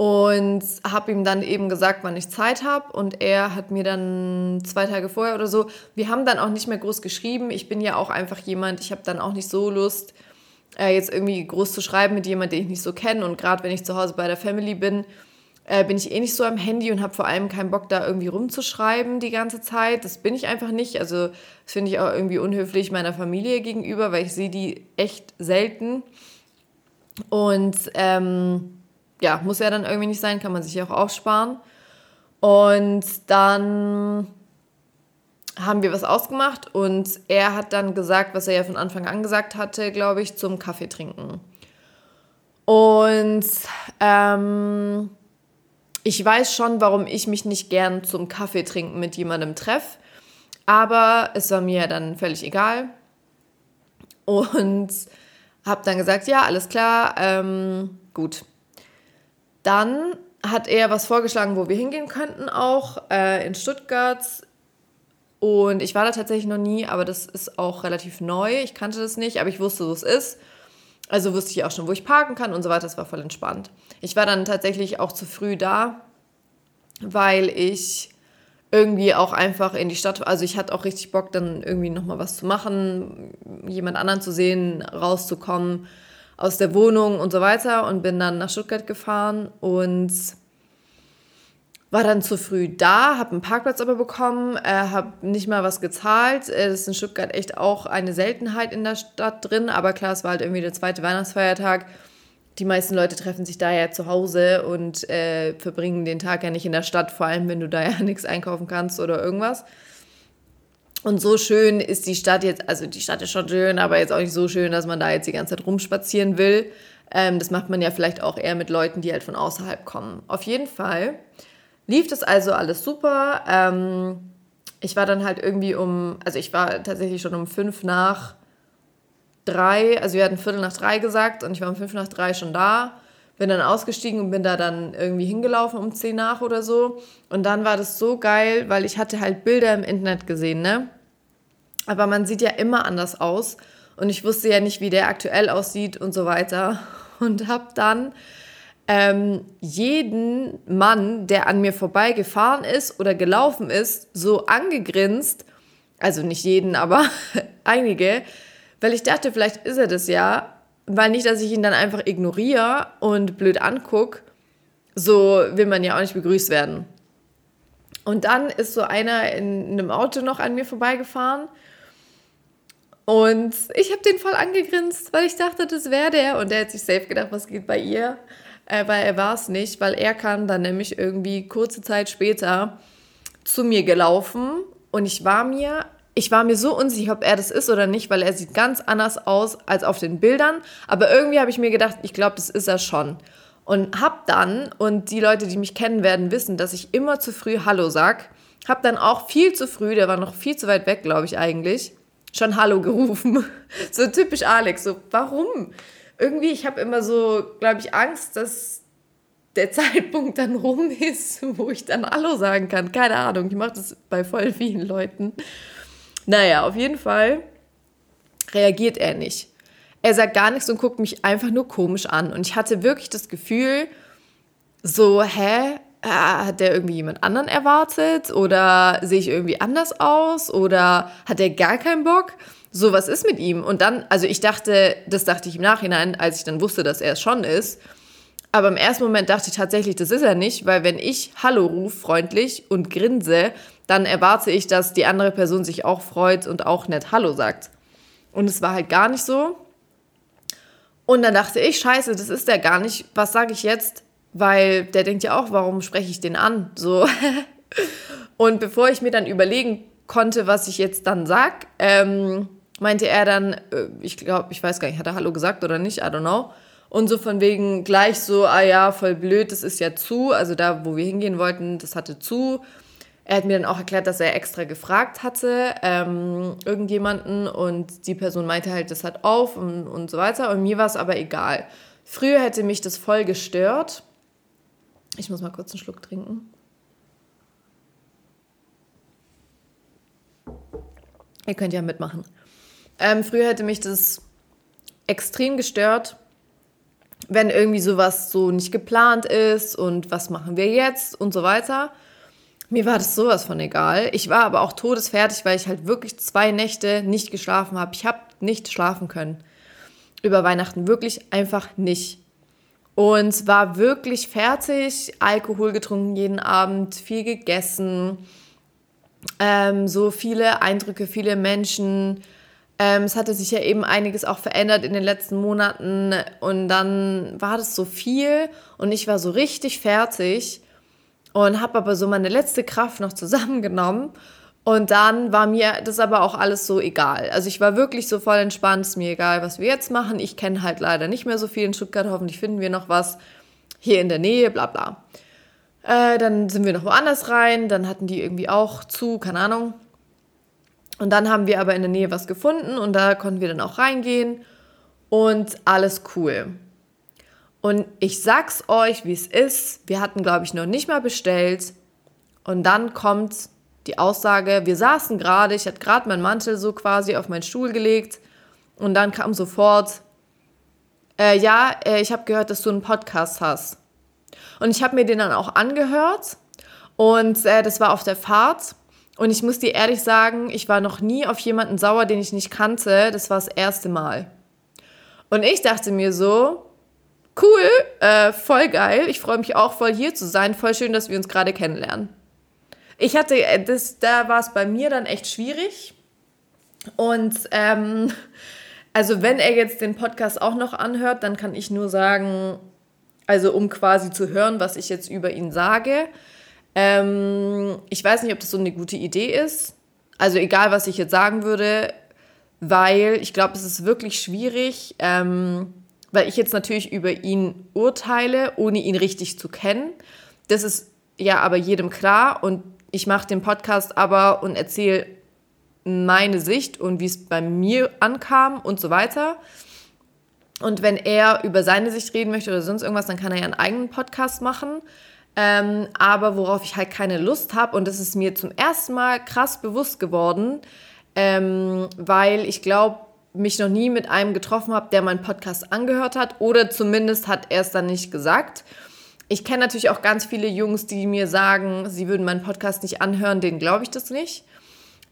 Speaker 2: Und habe ihm dann eben gesagt, wann ich Zeit habe. Und er hat mir dann zwei Tage vorher oder so, wir haben dann auch nicht mehr groß geschrieben. Ich bin ja auch einfach jemand, ich habe dann auch nicht so Lust, äh, jetzt irgendwie groß zu schreiben mit jemandem, den ich nicht so kenne. Und gerade wenn ich zu Hause bei der Family bin, äh, bin ich eh nicht so am Handy und habe vor allem keinen Bock, da irgendwie rumzuschreiben die ganze Zeit. Das bin ich einfach nicht. Also das finde ich auch irgendwie unhöflich meiner Familie gegenüber, weil ich sehe die echt selten. Und ähm, ja, muss ja dann irgendwie nicht sein, kann man sich auch aufsparen. Und dann haben wir was ausgemacht und er hat dann gesagt, was er ja von Anfang an gesagt hatte, glaube ich, zum Kaffee trinken. Und ähm, ich weiß schon, warum ich mich nicht gern zum Kaffee trinken mit jemandem treffe, aber es war mir dann völlig egal. Und habe dann gesagt, ja, alles klar, ähm, gut. Dann hat er was vorgeschlagen, wo wir hingehen könnten, auch äh, in Stuttgart. Und ich war da tatsächlich noch nie, aber das ist auch relativ neu. Ich kannte das nicht, aber ich wusste, wo es ist. Also wusste ich auch schon, wo ich parken kann und so weiter. Das war voll entspannt. Ich war dann tatsächlich auch zu früh da, weil ich irgendwie auch einfach in die Stadt, also ich hatte auch richtig Bock, dann irgendwie nochmal was zu machen, jemand anderen zu sehen, rauszukommen aus der Wohnung und so weiter und bin dann nach Stuttgart gefahren und war dann zu früh da, habe einen Parkplatz aber bekommen, äh, habe nicht mal was gezahlt. Äh, das ist in Stuttgart echt auch eine Seltenheit in der Stadt drin, aber klar, es war halt irgendwie der zweite Weihnachtsfeiertag. Die meisten Leute treffen sich da ja zu Hause und äh, verbringen den Tag ja nicht in der Stadt, vor allem wenn du da ja nichts einkaufen kannst oder irgendwas. Und so schön ist die Stadt jetzt, also die Stadt ist schon schön, aber jetzt auch nicht so schön, dass man da jetzt die ganze Zeit rumspazieren will. Ähm, das macht man ja vielleicht auch eher mit Leuten, die halt von außerhalb kommen. Auf jeden Fall lief das also alles super. Ähm, ich war dann halt irgendwie um, also ich war tatsächlich schon um fünf nach drei, also wir hatten Viertel nach drei gesagt und ich war um fünf nach drei schon da. Bin dann ausgestiegen und bin da dann irgendwie hingelaufen um zehn nach oder so. Und dann war das so geil, weil ich hatte halt Bilder im Internet gesehen, ne? Aber man sieht ja immer anders aus. Und ich wusste ja nicht, wie der aktuell aussieht und so weiter. Und hab dann ähm, jeden Mann, der an mir vorbeigefahren ist oder gelaufen ist, so angegrinst, also nicht jeden, aber einige, weil ich dachte, vielleicht ist er das ja, weil nicht, dass ich ihn dann einfach ignoriere und blöd angucke, so will man ja auch nicht begrüßt werden. Und dann ist so einer in einem Auto noch an mir vorbeigefahren und ich habe den voll angegrinst, weil ich dachte, das wäre der. Und der hat sich safe gedacht, was geht bei ihr äh, weil er war es nicht, weil er kam dann nämlich irgendwie kurze Zeit später zu mir gelaufen und ich war mir, ich war mir so unsicher, ob er das ist oder nicht, weil er sieht ganz anders aus als auf den Bildern, aber irgendwie habe ich mir gedacht, ich glaube, das ist er schon. Und hab dann, und die Leute, die mich kennen werden, wissen, dass ich immer zu früh Hallo sag, hab dann auch viel zu früh, der war noch viel zu weit weg, glaube ich eigentlich, schon Hallo gerufen. so typisch Alex, so warum? irgendwie, ich habe immer so, glaube ich, Angst, dass der Zeitpunkt dann rum ist, wo ich dann Hallo sagen kann. Keine Ahnung, ich mache das bei voll vielen Leuten. Naja, auf jeden Fall reagiert er nicht. Er sagt gar nichts und guckt mich einfach nur komisch an. Und ich hatte wirklich das Gefühl, so, hä? Äh, hat der irgendwie jemand anderen erwartet? Oder sehe ich irgendwie anders aus? Oder hat er gar keinen Bock? so, was ist mit ihm? Und dann, also ich dachte, das dachte ich im Nachhinein, als ich dann wusste, dass er es schon ist. Aber im ersten Moment dachte ich tatsächlich, das ist er nicht, weil wenn ich Hallo rufe, freundlich und grinse, dann erwarte ich, dass die andere Person sich auch freut und auch nett Hallo sagt. Und es war halt gar nicht so. Und dann dachte ich, scheiße, das ist der gar nicht. Was sage ich jetzt? Weil der denkt ja auch, warum spreche ich den an? So. und bevor ich mir dann überlegen konnte, was ich jetzt dann sag, ähm, meinte er dann, äh, ich glaube, ich weiß gar nicht, hat er Hallo gesagt oder nicht, I don't know. Und so von wegen gleich so, ah ja, voll blöd, das ist ja zu. Also da, wo wir hingehen wollten, das hatte zu. Er hat mir dann auch erklärt, dass er extra gefragt hatte, ähm, irgendjemanden, und die Person meinte halt, das hat auf und, und so weiter. Und mir war es aber egal. Früher hätte mich das voll gestört. Ich muss mal kurz einen Schluck trinken. Ihr könnt ja mitmachen. Ähm, früher hätte mich das extrem gestört, wenn irgendwie sowas so nicht geplant ist und was machen wir jetzt und so weiter. Mir war das sowas von egal. Ich war aber auch todesfertig, weil ich halt wirklich zwei Nächte nicht geschlafen habe. Ich habe nicht schlafen können. Über Weihnachten wirklich einfach nicht. Und war wirklich fertig, Alkohol getrunken jeden Abend, viel gegessen, ähm, so viele Eindrücke, viele Menschen. Ähm, es hatte sich ja eben einiges auch verändert in den letzten Monaten und dann war das so viel und ich war so richtig fertig und habe aber so meine letzte Kraft noch zusammengenommen. Und dann war mir das aber auch alles so egal. Also ich war wirklich so voll entspannt, ist mir egal, was wir jetzt machen. Ich kenne halt leider nicht mehr so viel in Stuttgart, hoffentlich finden wir noch was hier in der Nähe, bla bla. Äh, dann sind wir noch woanders rein, dann hatten die irgendwie auch zu, keine Ahnung. Und dann haben wir aber in der Nähe was gefunden und da konnten wir dann auch reingehen und alles cool. Und ich sag's euch, wie es ist. Wir hatten, glaube ich, noch nicht mal bestellt. Und dann kommt die Aussage, wir saßen gerade, ich hatte gerade meinen Mantel so quasi auf meinen Stuhl gelegt. Und dann kam sofort, äh, ja, äh, ich habe gehört, dass du einen Podcast hast. Und ich habe mir den dann auch angehört. Und äh, das war auf der Fahrt. Und ich muss dir ehrlich sagen, ich war noch nie auf jemanden sauer, den ich nicht kannte. Das war das erste Mal. Und ich dachte mir so, Cool, äh, voll geil. Ich freue mich auch voll hier zu sein. Voll schön, dass wir uns gerade kennenlernen. Ich hatte, äh, das, da war es bei mir dann echt schwierig. Und ähm, also wenn er jetzt den Podcast auch noch anhört, dann kann ich nur sagen, also um quasi zu hören, was ich jetzt über ihn sage. Ähm, ich weiß nicht, ob das so eine gute Idee ist. Also egal, was ich jetzt sagen würde, weil ich glaube, es ist wirklich schwierig. Ähm, weil ich jetzt natürlich über ihn urteile, ohne ihn richtig zu kennen. Das ist ja aber jedem klar und ich mache den Podcast aber und erzähle meine Sicht und wie es bei mir ankam und so weiter. Und wenn er über seine Sicht reden möchte oder sonst irgendwas, dann kann er ja einen eigenen Podcast machen. Ähm, aber worauf ich halt keine Lust habe, und das ist mir zum ersten Mal krass bewusst geworden, ähm, weil ich glaube, mich noch nie mit einem getroffen habe, der meinen Podcast angehört hat oder zumindest hat er es dann nicht gesagt. Ich kenne natürlich auch ganz viele Jungs, die mir sagen, sie würden meinen Podcast nicht anhören, denen glaube ich das nicht.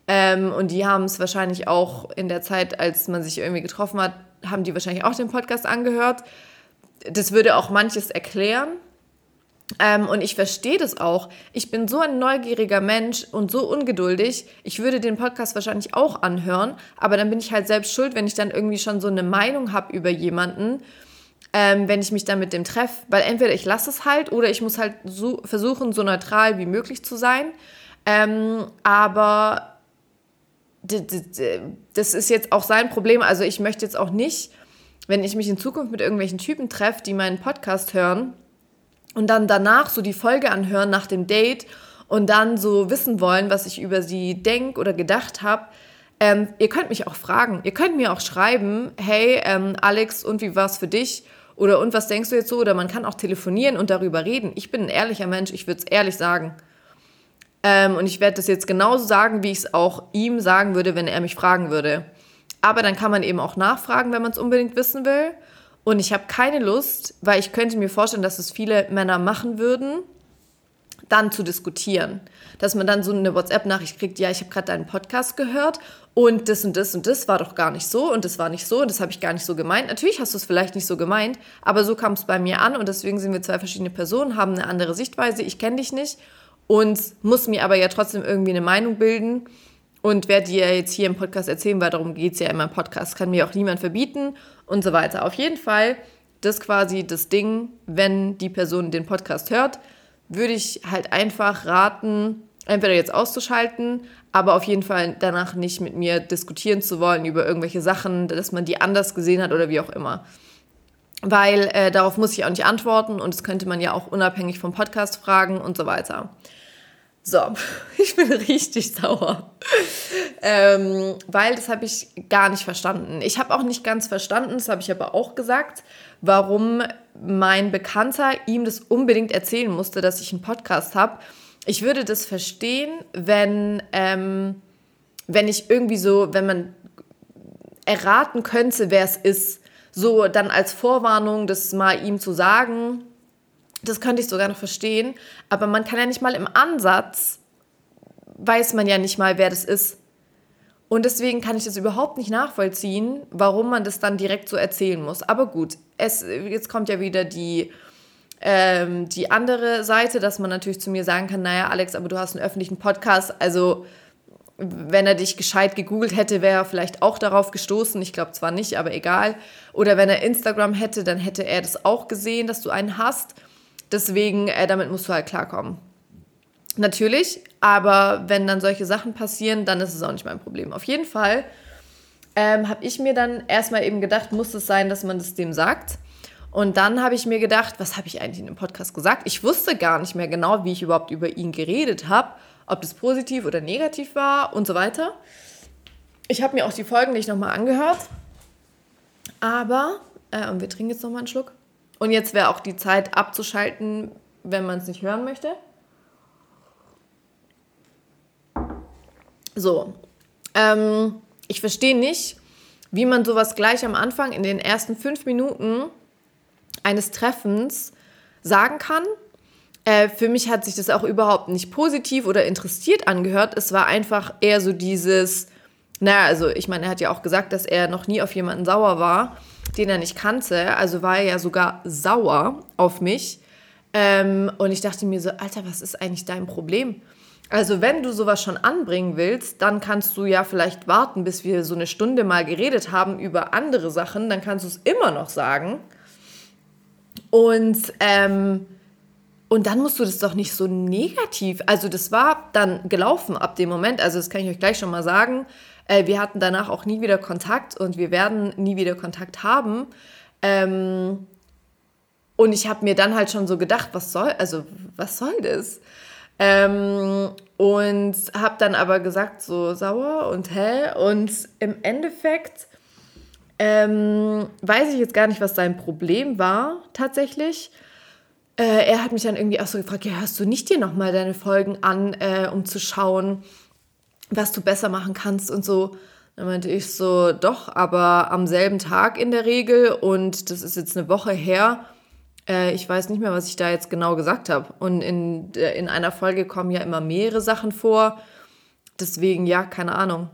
Speaker 2: Ähm, und die haben es wahrscheinlich auch in der Zeit, als man sich irgendwie getroffen hat, haben die wahrscheinlich auch den Podcast angehört. Das würde auch manches erklären. Ähm, und ich verstehe das auch. Ich bin so ein neugieriger Mensch und so ungeduldig. Ich würde den Podcast wahrscheinlich auch anhören, aber dann bin ich halt selbst schuld, wenn ich dann irgendwie schon so eine Meinung habe über jemanden, ähm, wenn ich mich dann mit dem treffe. Weil entweder ich lasse es halt oder ich muss halt so, versuchen, so neutral wie möglich zu sein. Ähm, aber das ist jetzt auch sein Problem. Also ich möchte jetzt auch nicht, wenn ich mich in Zukunft mit irgendwelchen Typen treffe, die meinen Podcast hören, und dann danach so die Folge anhören nach dem Date und dann so wissen wollen, was ich über sie denke oder gedacht habe. Ähm, ihr könnt mich auch fragen. Ihr könnt mir auch schreiben, hey ähm, Alex, und wie war es für dich? Oder und was denkst du jetzt so? Oder man kann auch telefonieren und darüber reden. Ich bin ein ehrlicher Mensch, ich würde es ehrlich sagen. Ähm, und ich werde das jetzt genauso sagen, wie ich es auch ihm sagen würde, wenn er mich fragen würde. Aber dann kann man eben auch nachfragen, wenn man es unbedingt wissen will. Und ich habe keine Lust, weil ich könnte mir vorstellen, dass es viele Männer machen würden, dann zu diskutieren. Dass man dann so eine WhatsApp-Nachricht kriegt, ja, ich habe gerade deinen Podcast gehört und das und das und das war doch gar nicht so und das war nicht so und das habe ich gar nicht so gemeint. Natürlich hast du es vielleicht nicht so gemeint, aber so kam es bei mir an und deswegen sind wir zwei verschiedene Personen, haben eine andere Sichtweise. Ich kenne dich nicht und muss mir aber ja trotzdem irgendwie eine Meinung bilden und werde dir jetzt hier im Podcast erzählen, weil darum geht es ja in meinem Podcast. Kann mir auch niemand verbieten und so weiter. Auf jeden Fall, das quasi das Ding, wenn die Person den Podcast hört, würde ich halt einfach raten, entweder jetzt auszuschalten, aber auf jeden Fall danach nicht mit mir diskutieren zu wollen über irgendwelche Sachen, dass man die anders gesehen hat oder wie auch immer. Weil äh, darauf muss ich auch nicht antworten und das könnte man ja auch unabhängig vom Podcast fragen und so weiter. So, ich bin richtig sauer. Ähm, weil das habe ich gar nicht verstanden. Ich habe auch nicht ganz verstanden, das habe ich aber auch gesagt, warum mein Bekannter ihm das unbedingt erzählen musste, dass ich einen Podcast habe. Ich würde das verstehen, wenn, ähm, wenn ich irgendwie so, wenn man erraten könnte, wer es ist, so dann als Vorwarnung, das mal ihm zu sagen, das könnte ich sogar noch verstehen. Aber man kann ja nicht mal im Ansatz, weiß man ja nicht mal, wer das ist. Und deswegen kann ich das überhaupt nicht nachvollziehen, warum man das dann direkt so erzählen muss. Aber gut, es, jetzt kommt ja wieder die, ähm, die andere Seite, dass man natürlich zu mir sagen kann, naja, Alex, aber du hast einen öffentlichen Podcast, also wenn er dich gescheit gegoogelt hätte, wäre er vielleicht auch darauf gestoßen. Ich glaube zwar nicht, aber egal. Oder wenn er Instagram hätte, dann hätte er das auch gesehen, dass du einen hast. Deswegen, äh, damit musst du halt klarkommen. Natürlich, aber wenn dann solche Sachen passieren, dann ist es auch nicht mein Problem. Auf jeden Fall ähm, habe ich mir dann erstmal eben gedacht, muss es sein, dass man das dem sagt. Und dann habe ich mir gedacht, was habe ich eigentlich in dem Podcast gesagt? Ich wusste gar nicht mehr genau, wie ich überhaupt über ihn geredet habe, ob das positiv oder negativ war und so weiter. Ich habe mir auch die Folgen nicht nochmal angehört. Aber, äh, und wir trinken jetzt nochmal einen Schluck. Und jetzt wäre auch die Zeit abzuschalten, wenn man es nicht hören möchte. So, ähm, ich verstehe nicht, wie man sowas gleich am Anfang in den ersten fünf Minuten eines Treffens sagen kann. Äh, für mich hat sich das auch überhaupt nicht positiv oder interessiert angehört. Es war einfach eher so dieses, naja, also ich meine, er hat ja auch gesagt, dass er noch nie auf jemanden sauer war den er nicht kannte. Also war er ja sogar sauer auf mich. Ähm, und ich dachte mir so, Alter, was ist eigentlich dein Problem? Also wenn du sowas schon anbringen willst, dann kannst du ja vielleicht warten, bis wir so eine Stunde mal geredet haben über andere Sachen. Dann kannst du es immer noch sagen. Und, ähm, und dann musst du das doch nicht so negativ. Also das war dann gelaufen ab dem Moment. Also das kann ich euch gleich schon mal sagen. Äh, wir hatten danach auch nie wieder Kontakt und wir werden nie wieder Kontakt haben. Ähm, und ich habe mir dann halt schon so gedacht, was soll, also was soll das? Ähm, und habe dann aber gesagt, so sauer und hä. Und im Endeffekt ähm, weiß ich jetzt gar nicht, was sein Problem war tatsächlich. Äh, er hat mich dann irgendwie auch so gefragt, ja, hörst du nicht dir nochmal deine Folgen an, äh, um zu schauen, was du besser machen kannst und so. Dann meinte ich so, doch, aber am selben Tag in der Regel und das ist jetzt eine Woche her. Äh, ich weiß nicht mehr, was ich da jetzt genau gesagt habe. Und in, in einer Folge kommen ja immer mehrere Sachen vor. Deswegen, ja, keine Ahnung.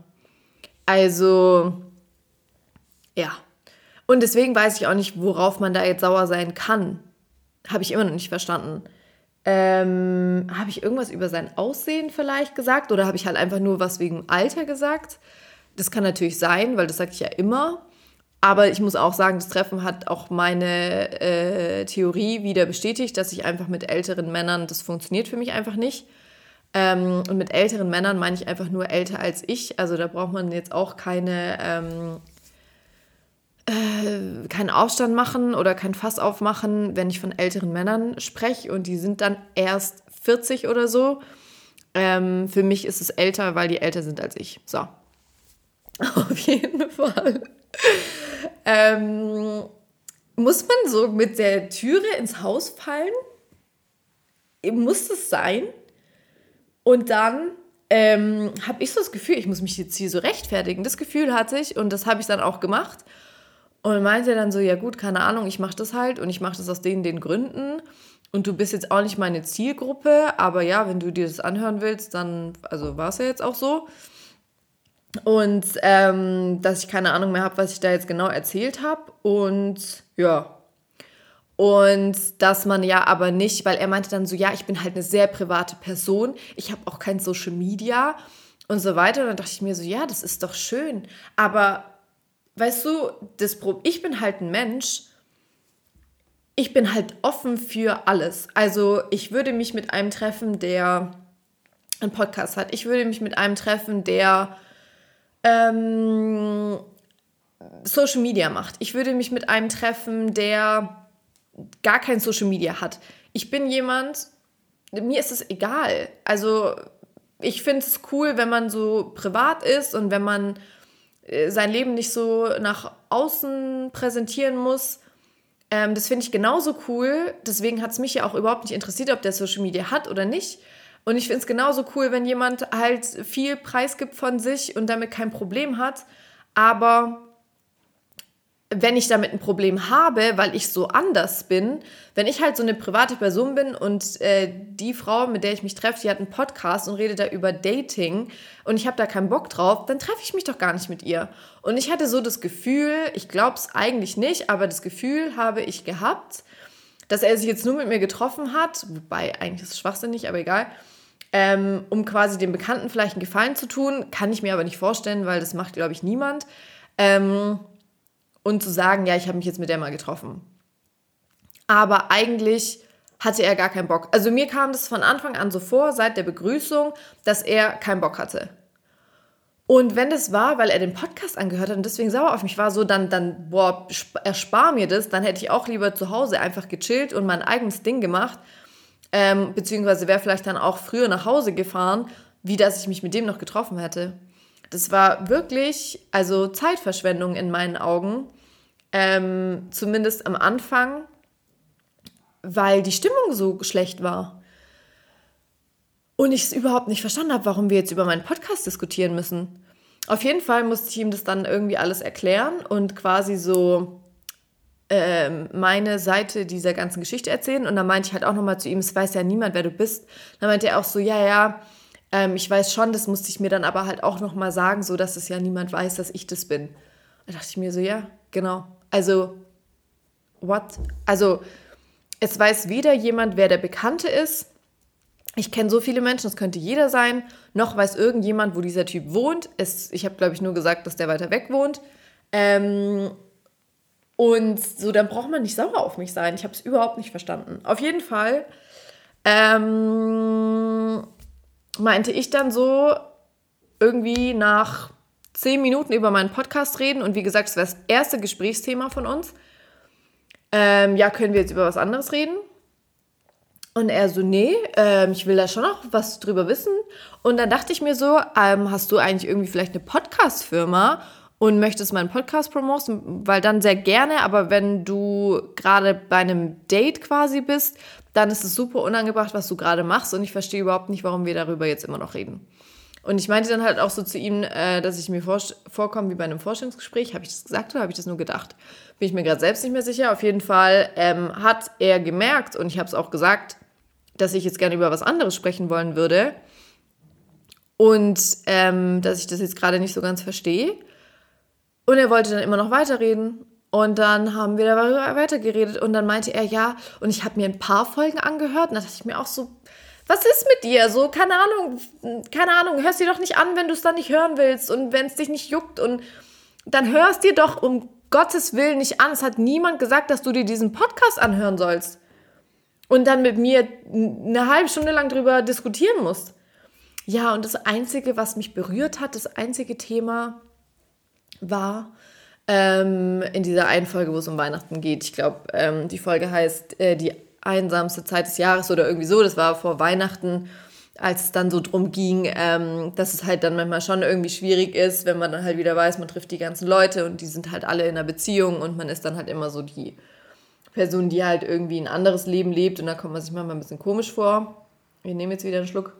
Speaker 2: Also, ja. Und deswegen weiß ich auch nicht, worauf man da jetzt sauer sein kann. Habe ich immer noch nicht verstanden. Ähm, habe ich irgendwas über sein Aussehen vielleicht gesagt oder habe ich halt einfach nur was wegen Alter gesagt? Das kann natürlich sein, weil das sage ich ja immer. Aber ich muss auch sagen, das Treffen hat auch meine äh, Theorie wieder bestätigt, dass ich einfach mit älteren Männern, das funktioniert für mich einfach nicht. Ähm, und mit älteren Männern meine ich einfach nur älter als ich. Also da braucht man jetzt auch keine ähm, äh, keinen Aufstand machen oder kein Fass aufmachen, wenn ich von älteren Männern spreche und die sind dann erst 40 oder so. Ähm, für mich ist es älter, weil die älter sind als ich. So. Auf jeden Fall. ähm, muss man so mit der Türe ins Haus fallen? Muss es sein? Und dann ähm, habe ich so das Gefühl, ich muss mich jetzt hier so rechtfertigen. Das Gefühl hatte ich und das habe ich dann auch gemacht. Und meinte dann so, ja gut, keine Ahnung, ich mache das halt und ich mache das aus den, den Gründen. Und du bist jetzt auch nicht meine Zielgruppe, aber ja, wenn du dir das anhören willst, dann, also war es ja jetzt auch so. Und ähm, dass ich keine Ahnung mehr habe, was ich da jetzt genau erzählt habe. Und ja. Und dass man ja aber nicht, weil er meinte dann so, ja, ich bin halt eine sehr private Person, ich habe auch kein Social Media und so weiter. Und dann dachte ich mir so, ja, das ist doch schön. Aber weißt du, das Pro ich bin halt ein Mensch, ich bin halt offen für alles. Also ich würde mich mit einem treffen, der einen Podcast hat. Ich würde mich mit einem treffen, der ähm, Social Media macht. Ich würde mich mit einem treffen, der gar kein Social Media hat. Ich bin jemand, mir ist es egal. Also ich finde es cool, wenn man so privat ist und wenn man sein Leben nicht so nach außen präsentieren muss. Ähm, das finde ich genauso cool. Deswegen hat es mich ja auch überhaupt nicht interessiert, ob der Social Media hat oder nicht. Und ich finde es genauso cool, wenn jemand halt viel preisgibt von sich und damit kein Problem hat. Aber wenn ich damit ein Problem habe, weil ich so anders bin, wenn ich halt so eine private Person bin und äh, die Frau, mit der ich mich treffe, die hat einen Podcast und redet da über Dating und ich habe da keinen Bock drauf, dann treffe ich mich doch gar nicht mit ihr. Und ich hatte so das Gefühl, ich glaube es eigentlich nicht, aber das Gefühl habe ich gehabt, dass er sich jetzt nur mit mir getroffen hat, wobei eigentlich ist es schwachsinnig, aber egal, ähm, um quasi dem Bekannten vielleicht einen Gefallen zu tun, kann ich mir aber nicht vorstellen, weil das macht, glaube ich, niemand. Ähm, und zu sagen, ja, ich habe mich jetzt mit der mal getroffen. Aber eigentlich hatte er gar keinen Bock. Also mir kam das von Anfang an so vor, seit der Begrüßung, dass er keinen Bock hatte. Und wenn das war, weil er den Podcast angehört hat und deswegen sauer auf mich war, so dann, dann, boah, erspar mir das, dann hätte ich auch lieber zu Hause einfach gechillt und mein eigenes Ding gemacht. Ähm, beziehungsweise wäre vielleicht dann auch früher nach Hause gefahren, wie dass ich mich mit dem noch getroffen hätte. Das war wirklich, also Zeitverschwendung in meinen Augen. Ähm, zumindest am Anfang, weil die Stimmung so schlecht war. Und ich es überhaupt nicht verstanden habe, warum wir jetzt über meinen Podcast diskutieren müssen. Auf jeden Fall musste ich ihm das dann irgendwie alles erklären und quasi so ähm, meine Seite dieser ganzen Geschichte erzählen. Und dann meinte ich halt auch nochmal zu ihm, es weiß ja niemand, wer du bist. Dann meinte er auch so, ja, ja, ähm, ich weiß schon, das musste ich mir dann aber halt auch nochmal sagen, so dass es ja niemand weiß, dass ich das bin. Da dachte ich mir so, ja, genau. Also, what? Also, es weiß weder jemand, wer der Bekannte ist. Ich kenne so viele Menschen, das könnte jeder sein. Noch weiß irgendjemand, wo dieser Typ wohnt. Es, ich habe, glaube ich, nur gesagt, dass der weiter weg wohnt. Ähm, und so, dann braucht man nicht sauer auf mich sein. Ich habe es überhaupt nicht verstanden. Auf jeden Fall ähm, meinte ich dann so irgendwie nach zehn Minuten über meinen Podcast reden und wie gesagt, es wäre das erste Gesprächsthema von uns. Ähm, ja, können wir jetzt über was anderes reden? Und er so, nee, ähm, ich will da schon noch was drüber wissen. Und dann dachte ich mir so, ähm, hast du eigentlich irgendwie vielleicht eine Podcast-Firma und möchtest meinen Podcast promoten? Weil dann sehr gerne, aber wenn du gerade bei einem Date quasi bist, dann ist es super unangebracht, was du gerade machst und ich verstehe überhaupt nicht, warum wir darüber jetzt immer noch reden. Und ich meinte dann halt auch so zu ihm, äh, dass ich mir vor, vorkomme wie bei einem Vorstellungsgespräch. Habe ich das gesagt oder habe ich das nur gedacht? Bin ich mir gerade selbst nicht mehr sicher. Auf jeden Fall ähm, hat er gemerkt, und ich habe es auch gesagt, dass ich jetzt gerne über was anderes sprechen wollen würde. Und ähm, dass ich das jetzt gerade nicht so ganz verstehe. Und er wollte dann immer noch weiterreden. Und dann haben wir darüber weitergeredet. Und dann meinte er, ja, und ich habe mir ein paar Folgen angehört. Und da dachte ich mir auch so, was ist mit dir? So, keine Ahnung, keine Ahnung, hörst dir doch nicht an, wenn du es dann nicht hören willst und wenn es dich nicht juckt und dann hörst dir doch um Gottes Willen nicht an. Es hat niemand gesagt, dass du dir diesen Podcast anhören sollst und dann mit mir eine halbe Stunde lang drüber diskutieren musst. Ja, und das Einzige, was mich berührt hat, das einzige Thema war ähm, in dieser einen Folge, wo es um Weihnachten geht. Ich glaube, ähm, die Folge heißt äh, die einsamste Zeit des Jahres oder irgendwie so. Das war vor Weihnachten, als es dann so drum ging, ähm, dass es halt dann manchmal schon irgendwie schwierig ist, wenn man dann halt wieder weiß, man trifft die ganzen Leute und die sind halt alle in einer Beziehung und man ist dann halt immer so die Person, die halt irgendwie ein anderes Leben lebt und da kommt man sich manchmal ein bisschen komisch vor. Wir nehmen jetzt wieder einen Schluck.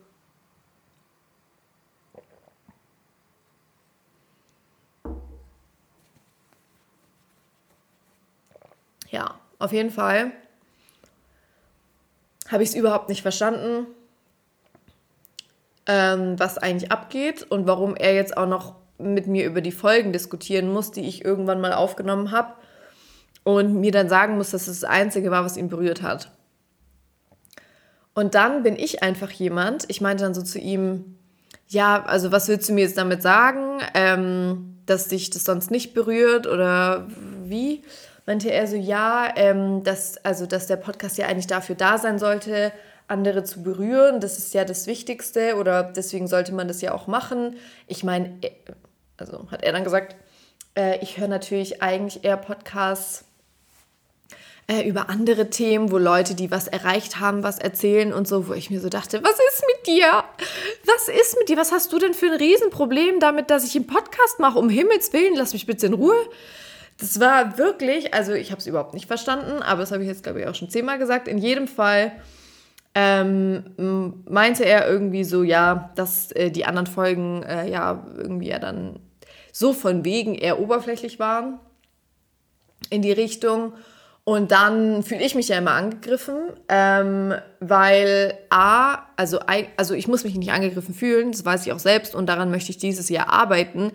Speaker 2: Ja, auf jeden Fall habe ich es überhaupt nicht verstanden, ähm, was eigentlich abgeht und warum er jetzt auch noch mit mir über die Folgen diskutieren muss, die ich irgendwann mal aufgenommen habe und mir dann sagen muss, dass es das Einzige war, was ihn berührt hat. Und dann bin ich einfach jemand, ich meinte dann so zu ihm, ja, also was willst du mir jetzt damit sagen, ähm, dass dich das sonst nicht berührt oder wie? Meinte er so, ja, ähm, dass, also, dass der Podcast ja eigentlich dafür da sein sollte, andere zu berühren. Das ist ja das Wichtigste oder deswegen sollte man das ja auch machen. Ich meine, äh, also hat er dann gesagt, äh, ich höre natürlich eigentlich eher Podcasts, äh, über andere Themen, wo Leute, die was erreicht haben, was erzählen und so, wo ich mir so dachte, was ist mit dir? Was ist mit dir? Was hast du denn für ein Riesenproblem damit, dass ich einen Podcast mache? Um Himmels Willen, lass mich bitte in Ruhe. Das war wirklich, also ich habe es überhaupt nicht verstanden, aber das habe ich jetzt, glaube ich, auch schon zehnmal gesagt. In jedem Fall ähm, meinte er irgendwie so, ja, dass äh, die anderen Folgen äh, ja irgendwie ja dann so von wegen eher oberflächlich waren in die Richtung. Und dann fühle ich mich ja immer angegriffen, ähm, weil A, also, also ich muss mich nicht angegriffen fühlen, das weiß ich auch selbst und daran möchte ich dieses Jahr arbeiten,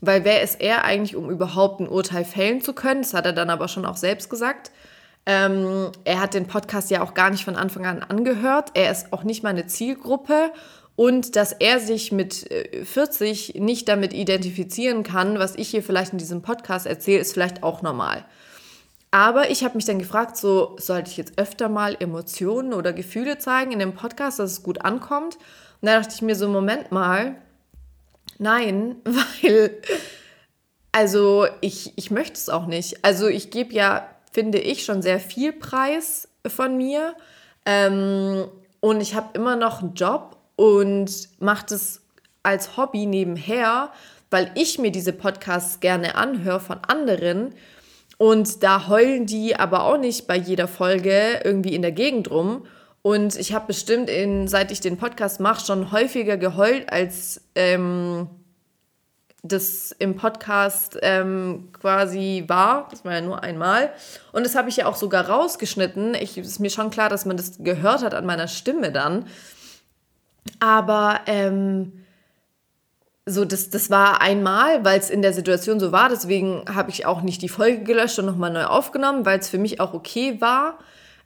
Speaker 2: weil wer ist er eigentlich, um überhaupt ein Urteil fällen zu können? Das hat er dann aber schon auch selbst gesagt. Ähm, er hat den Podcast ja auch gar nicht von Anfang an angehört. Er ist auch nicht mal eine Zielgruppe. Und dass er sich mit 40 äh, nicht damit identifizieren kann, was ich hier vielleicht in diesem Podcast erzähle, ist vielleicht auch normal. Aber ich habe mich dann gefragt, so sollte ich jetzt öfter mal Emotionen oder Gefühle zeigen in dem Podcast, dass es gut ankommt. Und da dachte ich mir so, Moment mal, nein, weil, also ich, ich möchte es auch nicht. Also ich gebe ja, finde ich, schon sehr viel Preis von mir. Ähm, und ich habe immer noch einen Job und mache das als Hobby nebenher, weil ich mir diese Podcasts gerne anhöre von anderen und da heulen die aber auch nicht bei jeder Folge irgendwie in der Gegend rum. Und ich habe bestimmt, in, seit ich den Podcast mache, schon häufiger geheult, als ähm, das im Podcast ähm, quasi war. Das war ja nur einmal. Und das habe ich ja auch sogar rausgeschnitten. Es ist mir schon klar, dass man das gehört hat an meiner Stimme dann. Aber ähm, so, das, das war einmal, weil es in der Situation so war. Deswegen habe ich auch nicht die Folge gelöscht und nochmal neu aufgenommen, weil es für mich auch okay war.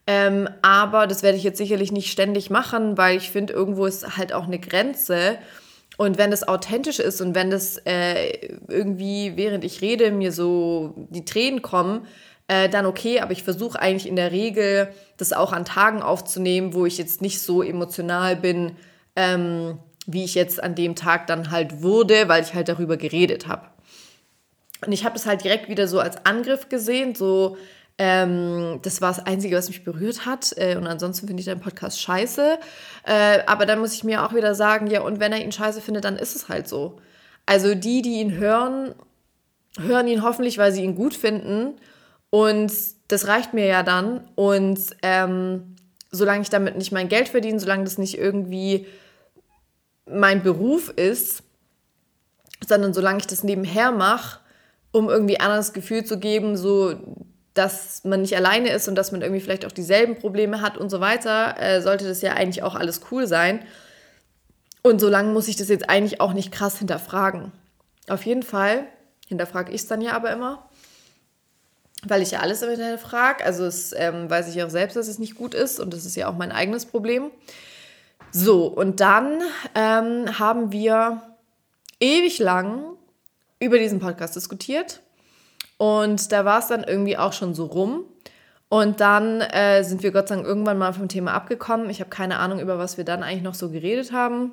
Speaker 2: Ähm, aber das werde ich jetzt sicherlich nicht ständig machen, weil ich finde, irgendwo ist halt auch eine Grenze. Und wenn das authentisch ist und wenn das äh, irgendwie, während ich rede, mir so die Tränen kommen, äh, dann okay. Aber ich versuche eigentlich in der Regel, das auch an Tagen aufzunehmen, wo ich jetzt nicht so emotional bin. Ähm, wie ich jetzt an dem Tag dann halt wurde, weil ich halt darüber geredet habe. Und ich habe das halt direkt wieder so als Angriff gesehen, so ähm, das war das Einzige, was mich berührt hat. Äh, und ansonsten finde ich deinen Podcast scheiße. Äh, aber dann muss ich mir auch wieder sagen, ja, und wenn er ihn scheiße findet, dann ist es halt so. Also die, die ihn hören, hören ihn hoffentlich, weil sie ihn gut finden. Und das reicht mir ja dann. Und ähm, solange ich damit nicht mein Geld verdiene, solange das nicht irgendwie mein Beruf ist, sondern solange ich das nebenher mache, um irgendwie anderes Gefühl zu geben, so dass man nicht alleine ist und dass man irgendwie vielleicht auch dieselben Probleme hat und so weiter, äh, sollte das ja eigentlich auch alles cool sein. Und solange muss ich das jetzt eigentlich auch nicht krass hinterfragen. Auf jeden Fall hinterfrage ich es dann ja aber immer, weil ich ja alles immer hinterfrage. Also es ähm, weiß ich auch selbst, dass es nicht gut ist und das ist ja auch mein eigenes Problem. So, und dann ähm, haben wir ewig lang über diesen Podcast diskutiert. Und da war es dann irgendwie auch schon so rum. Und dann äh, sind wir Gott sei Dank irgendwann mal vom Thema abgekommen. Ich habe keine Ahnung, über was wir dann eigentlich noch so geredet haben.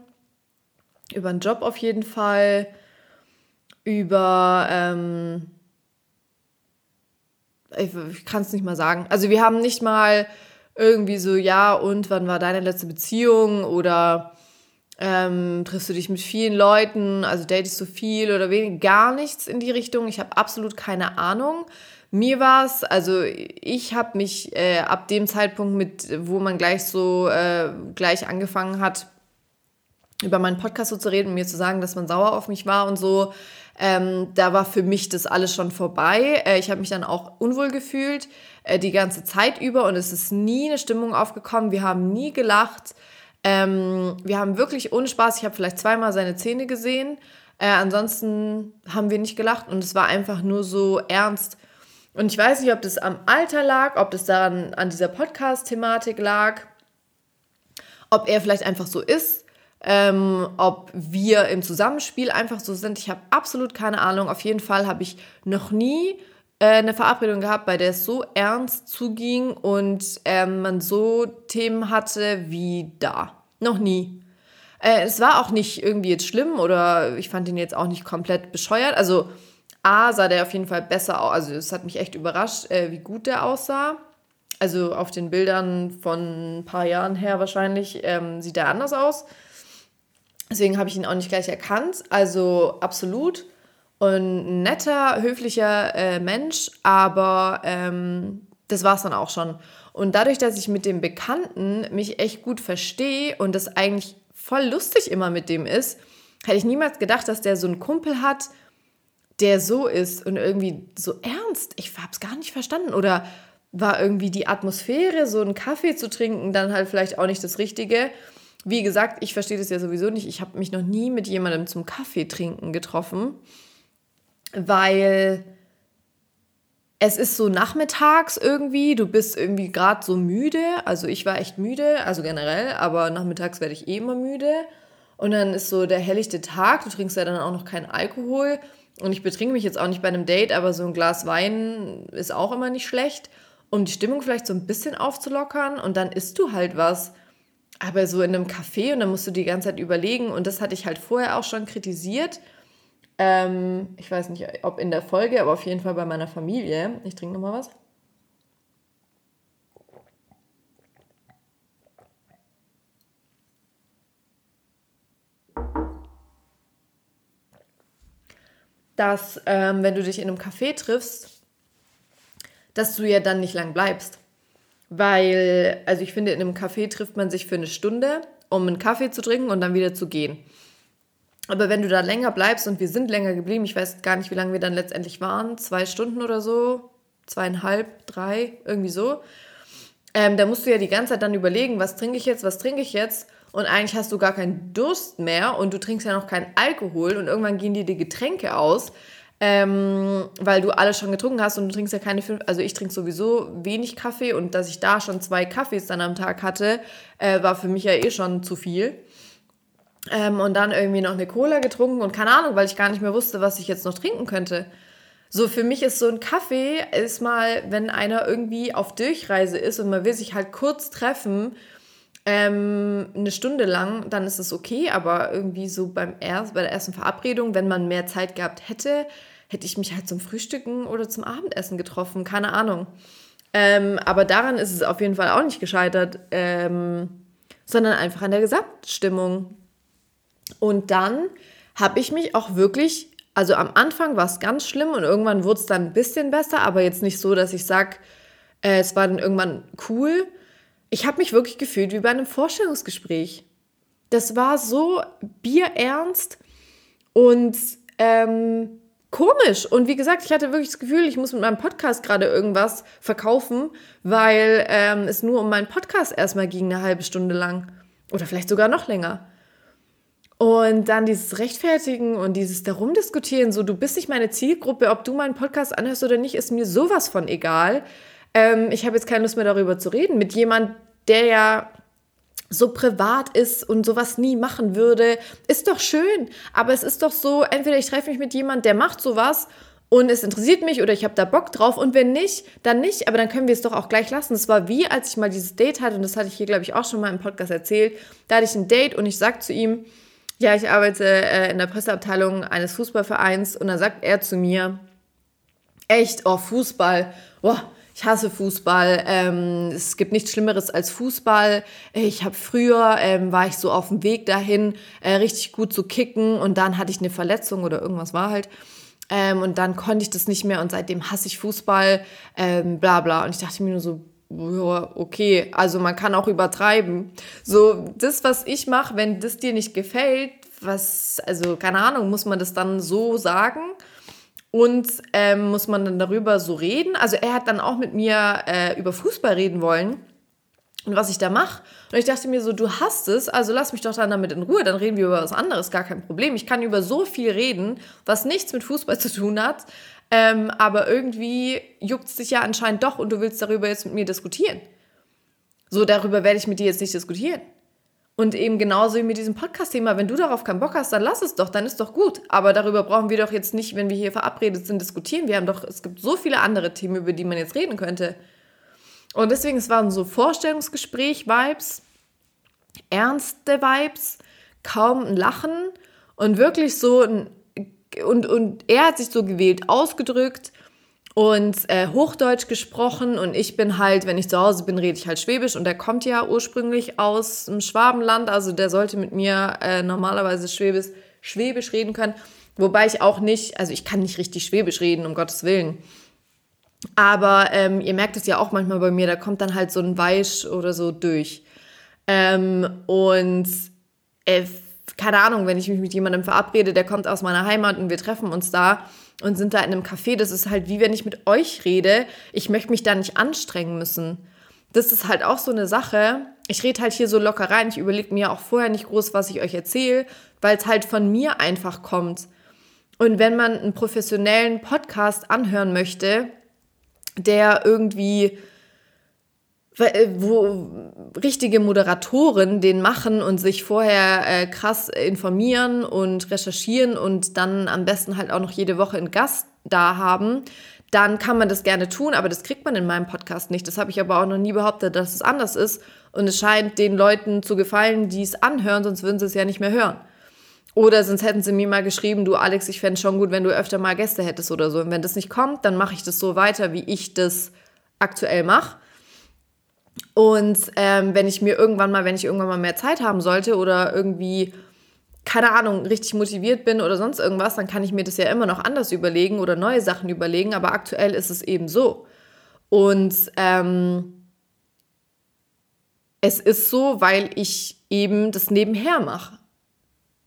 Speaker 2: Über einen Job auf jeden Fall. Über. Ähm, ich, ich kann es nicht mal sagen. Also, wir haben nicht mal irgendwie so, ja, und wann war deine letzte Beziehung oder ähm, triffst du dich mit vielen Leuten, also datest du viel oder wenig, gar nichts in die Richtung. Ich habe absolut keine Ahnung. Mir war es, also ich habe mich äh, ab dem Zeitpunkt mit, wo man gleich so äh, gleich angefangen hat, über meinen Podcast so zu reden und mir zu sagen, dass man sauer auf mich war und so, ähm, da war für mich das alles schon vorbei. Äh, ich habe mich dann auch unwohl gefühlt äh, die ganze Zeit über und es ist nie eine Stimmung aufgekommen. Wir haben nie gelacht. Ähm, wir haben wirklich ohne Spaß, ich habe vielleicht zweimal seine Zähne gesehen. Äh, ansonsten haben wir nicht gelacht und es war einfach nur so ernst. Und ich weiß nicht, ob das am Alter lag, ob das daran an dieser Podcast-Thematik lag, ob er vielleicht einfach so ist ähm, ob wir im Zusammenspiel einfach so sind. Ich habe absolut keine Ahnung. Auf jeden Fall habe ich noch nie eine Verabredung gehabt, bei der es so ernst zuging und ähm, man so Themen hatte wie da. Noch nie. Äh, es war auch nicht irgendwie jetzt schlimm oder ich fand ihn jetzt auch nicht komplett bescheuert. Also A sah der auf jeden Fall besser aus. Also es hat mich echt überrascht, äh, wie gut der aussah. Also auf den Bildern von ein paar Jahren her wahrscheinlich ähm, sieht er anders aus. Deswegen habe ich ihn auch nicht gleich erkannt. Also absolut. Und ein netter, höflicher äh, Mensch, aber ähm, das war es dann auch schon. Und dadurch, dass ich mit dem Bekannten mich echt gut verstehe und das eigentlich voll lustig immer mit dem ist, hätte ich niemals gedacht, dass der so einen Kumpel hat, der so ist und irgendwie so ernst. Ich habe es gar nicht verstanden. Oder war irgendwie die Atmosphäre, so einen Kaffee zu trinken, dann halt vielleicht auch nicht das Richtige. Wie gesagt, ich verstehe das ja sowieso nicht. Ich habe mich noch nie mit jemandem zum Kaffee trinken getroffen, weil es ist so nachmittags irgendwie, du bist irgendwie gerade so müde. Also ich war echt müde, also generell, aber nachmittags werde ich eh immer müde. Und dann ist so der helllichte Tag, du trinkst ja dann auch noch keinen Alkohol. Und ich betrinke mich jetzt auch nicht bei einem Date, aber so ein Glas Wein ist auch immer nicht schlecht, um die Stimmung vielleicht so ein bisschen aufzulockern. Und dann isst du halt was. Aber so in einem Café und dann musst du die ganze Zeit überlegen. Und das hatte ich halt vorher auch schon kritisiert. Ähm, ich weiß nicht, ob in der Folge, aber auf jeden Fall bei meiner Familie. Ich trinke nochmal was. Dass, ähm, wenn du dich in einem Café triffst, dass du ja dann nicht lang bleibst. Weil, also ich finde, in einem Café trifft man sich für eine Stunde, um einen Kaffee zu trinken und dann wieder zu gehen. Aber wenn du da länger bleibst und wir sind länger geblieben, ich weiß gar nicht, wie lange wir dann letztendlich waren, zwei Stunden oder so, zweieinhalb, drei, irgendwie so, ähm, da musst du ja die ganze Zeit dann überlegen, was trinke ich jetzt, was trinke ich jetzt. Und eigentlich hast du gar keinen Durst mehr und du trinkst ja noch keinen Alkohol und irgendwann gehen dir die Getränke aus, ähm, weil du alles schon getrunken hast und du trinkst ja keine fünf, also ich trinke sowieso wenig Kaffee und dass ich da schon zwei Kaffees dann am Tag hatte, äh, war für mich ja eh schon zu viel. Ähm, und dann irgendwie noch eine Cola getrunken und keine Ahnung, weil ich gar nicht mehr wusste, was ich jetzt noch trinken könnte. So, für mich ist so ein Kaffee, ist mal, wenn einer irgendwie auf Durchreise ist und man will sich halt kurz treffen, ähm, eine Stunde lang, dann ist es okay, aber irgendwie so beim erst, bei der ersten Verabredung, wenn man mehr Zeit gehabt hätte, hätte ich mich halt zum Frühstücken oder zum Abendessen getroffen, keine Ahnung. Ähm, aber daran ist es auf jeden Fall auch nicht gescheitert, ähm, sondern einfach an der Gesamtstimmung. Und dann habe ich mich auch wirklich, also am Anfang war es ganz schlimm und irgendwann wurde es dann ein bisschen besser, aber jetzt nicht so, dass ich sage, äh, es war dann irgendwann cool. Ich habe mich wirklich gefühlt wie bei einem Vorstellungsgespräch. Das war so bierernst und ähm, komisch. Und wie gesagt, ich hatte wirklich das Gefühl, ich muss mit meinem Podcast gerade irgendwas verkaufen, weil ähm, es nur um meinen Podcast erstmal ging, eine halbe Stunde lang. Oder vielleicht sogar noch länger. Und dann dieses Rechtfertigen und dieses darum diskutieren, so du bist nicht meine Zielgruppe, ob du meinen Podcast anhörst oder nicht, ist mir sowas von egal. Ähm, ich habe jetzt keine Lust mehr darüber zu reden mit jemand, der ja so privat ist und sowas nie machen würde. Ist doch schön, aber es ist doch so, entweder ich treffe mich mit jemand, der macht sowas und es interessiert mich oder ich habe da Bock drauf und wenn nicht, dann nicht, aber dann können wir es doch auch gleich lassen. Das war wie, als ich mal dieses Date hatte und das hatte ich hier, glaube ich, auch schon mal im Podcast erzählt. Da hatte ich ein Date und ich sage zu ihm, ja, ich arbeite äh, in der Presseabteilung eines Fußballvereins und dann sagt er zu mir, echt, oh, Fußball, boah, ich hasse Fußball. Ähm, es gibt nichts Schlimmeres als Fußball. Ich habe früher, ähm, war ich so auf dem Weg dahin, äh, richtig gut zu kicken und dann hatte ich eine Verletzung oder irgendwas war halt. Ähm, und dann konnte ich das nicht mehr und seitdem hasse ich Fußball, ähm, bla bla. Und ich dachte mir nur so, ja, okay, also man kann auch übertreiben. So, das, was ich mache, wenn das dir nicht gefällt, was, also keine Ahnung, muss man das dann so sagen und ähm, muss man dann darüber so reden. Also er hat dann auch mit mir äh, über Fußball reden wollen und was ich da mache. Und ich dachte mir so, du hast es, also lass mich doch dann damit in Ruhe, dann reden wir über was anderes, gar kein Problem. Ich kann über so viel reden, was nichts mit Fußball zu tun hat, ähm, aber irgendwie juckt es dich ja anscheinend doch und du willst darüber jetzt mit mir diskutieren. So, darüber werde ich mit dir jetzt nicht diskutieren. Und eben genauso wie mit diesem Podcast-Thema, wenn du darauf keinen Bock hast, dann lass es doch, dann ist doch gut. Aber darüber brauchen wir doch jetzt nicht, wenn wir hier verabredet sind, diskutieren. Wir haben doch, es gibt so viele andere Themen, über die man jetzt reden könnte. Und deswegen, es waren so Vorstellungsgespräch-Vibes, ernste Vibes, kaum ein Lachen und wirklich so ein und, und er hat sich so gewählt ausgedrückt und äh, Hochdeutsch gesprochen und ich bin halt, wenn ich zu Hause bin, rede ich halt Schwäbisch und der kommt ja ursprünglich aus dem Schwabenland, also der sollte mit mir äh, normalerweise Schwäbisch, Schwäbisch reden können, wobei ich auch nicht, also ich kann nicht richtig Schwäbisch reden, um Gottes Willen. Aber ähm, ihr merkt es ja auch manchmal bei mir, da kommt dann halt so ein Weich oder so durch. Ähm, und äh, keine Ahnung, wenn ich mich mit jemandem verabrede, der kommt aus meiner Heimat und wir treffen uns da und sind da in einem Café, das ist halt wie wenn ich mit euch rede. Ich möchte mich da nicht anstrengen müssen. Das ist halt auch so eine Sache. Ich rede halt hier so locker rein. Ich überlege mir auch vorher nicht groß, was ich euch erzähle, weil es halt von mir einfach kommt. Und wenn man einen professionellen Podcast anhören möchte, der irgendwie wo richtige Moderatoren den machen und sich vorher äh, krass informieren und recherchieren und dann am besten halt auch noch jede Woche einen Gast da haben, dann kann man das gerne tun, aber das kriegt man in meinem Podcast nicht. Das habe ich aber auch noch nie behauptet, dass es anders ist. Und es scheint den Leuten zu gefallen, die es anhören, sonst würden sie es ja nicht mehr hören. Oder sonst hätten sie mir mal geschrieben, du Alex, ich fände es schon gut, wenn du öfter mal Gäste hättest oder so. Und wenn das nicht kommt, dann mache ich das so weiter, wie ich das aktuell mache. Und ähm, wenn ich mir irgendwann mal, wenn ich irgendwann mal mehr Zeit haben sollte oder irgendwie, keine Ahnung, richtig motiviert bin oder sonst irgendwas, dann kann ich mir das ja immer noch anders überlegen oder neue Sachen überlegen. Aber aktuell ist es eben so. Und ähm, es ist so, weil ich eben das nebenher mache.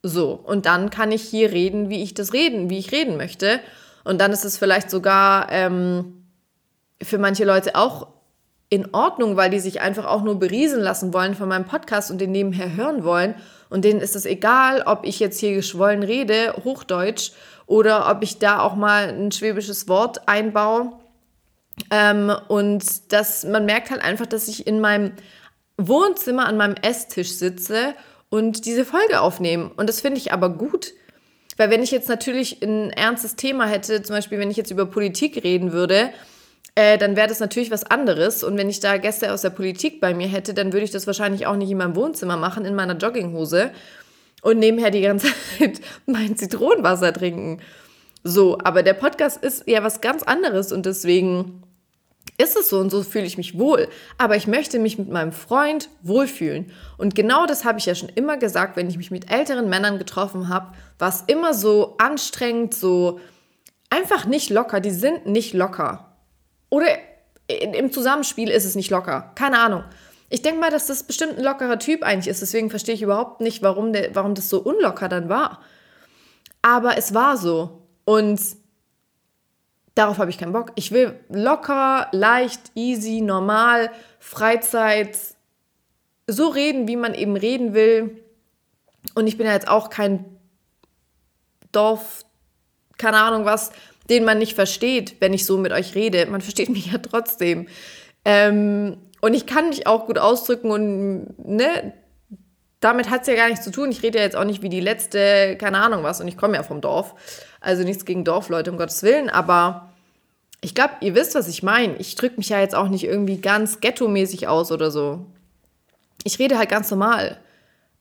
Speaker 2: So, und dann kann ich hier reden, wie ich das reden, wie ich reden möchte. Und dann ist es vielleicht sogar ähm, für manche Leute auch in Ordnung, weil die sich einfach auch nur beriesen lassen wollen von meinem Podcast und den nebenher hören wollen. Und denen ist es egal, ob ich jetzt hier geschwollen rede, Hochdeutsch, oder ob ich da auch mal ein schwäbisches Wort einbaue. Ähm, und das, man merkt halt einfach, dass ich in meinem Wohnzimmer an meinem Esstisch sitze und diese Folge aufnehme. Und das finde ich aber gut. Weil wenn ich jetzt natürlich ein ernstes Thema hätte, zum Beispiel wenn ich jetzt über Politik reden würde, äh, dann wäre das natürlich was anderes. Und wenn ich da Gäste aus der Politik bei mir hätte, dann würde ich das wahrscheinlich auch nicht in meinem Wohnzimmer machen, in meiner Jogginghose und nebenher die ganze Zeit mein Zitronenwasser trinken. So, aber der Podcast ist ja was ganz anderes und deswegen ist es so und so fühle ich mich wohl. Aber ich möchte mich mit meinem Freund wohlfühlen. Und genau das habe ich ja schon immer gesagt, wenn ich mich mit älteren Männern getroffen habe, war es immer so anstrengend, so einfach nicht locker. Die sind nicht locker. Oder im Zusammenspiel ist es nicht locker. Keine Ahnung. Ich denke mal, dass das bestimmt ein lockerer Typ eigentlich ist. Deswegen verstehe ich überhaupt nicht, warum, der, warum das so unlocker dann war. Aber es war so. Und darauf habe ich keinen Bock. Ich will locker, leicht, easy, normal, Freizeit, so reden, wie man eben reden will. Und ich bin ja jetzt auch kein Dorf, keine Ahnung was, den man nicht versteht, wenn ich so mit euch rede. Man versteht mich ja trotzdem. Ähm, und ich kann mich auch gut ausdrücken und ne, damit hat es ja gar nichts zu tun. Ich rede ja jetzt auch nicht wie die letzte, keine Ahnung was, und ich komme ja vom Dorf. Also nichts gegen Dorfleute, um Gottes Willen, aber ich glaube, ihr wisst, was ich meine. Ich drücke mich ja jetzt auch nicht irgendwie ganz ghetto-mäßig aus oder so. Ich rede halt ganz normal.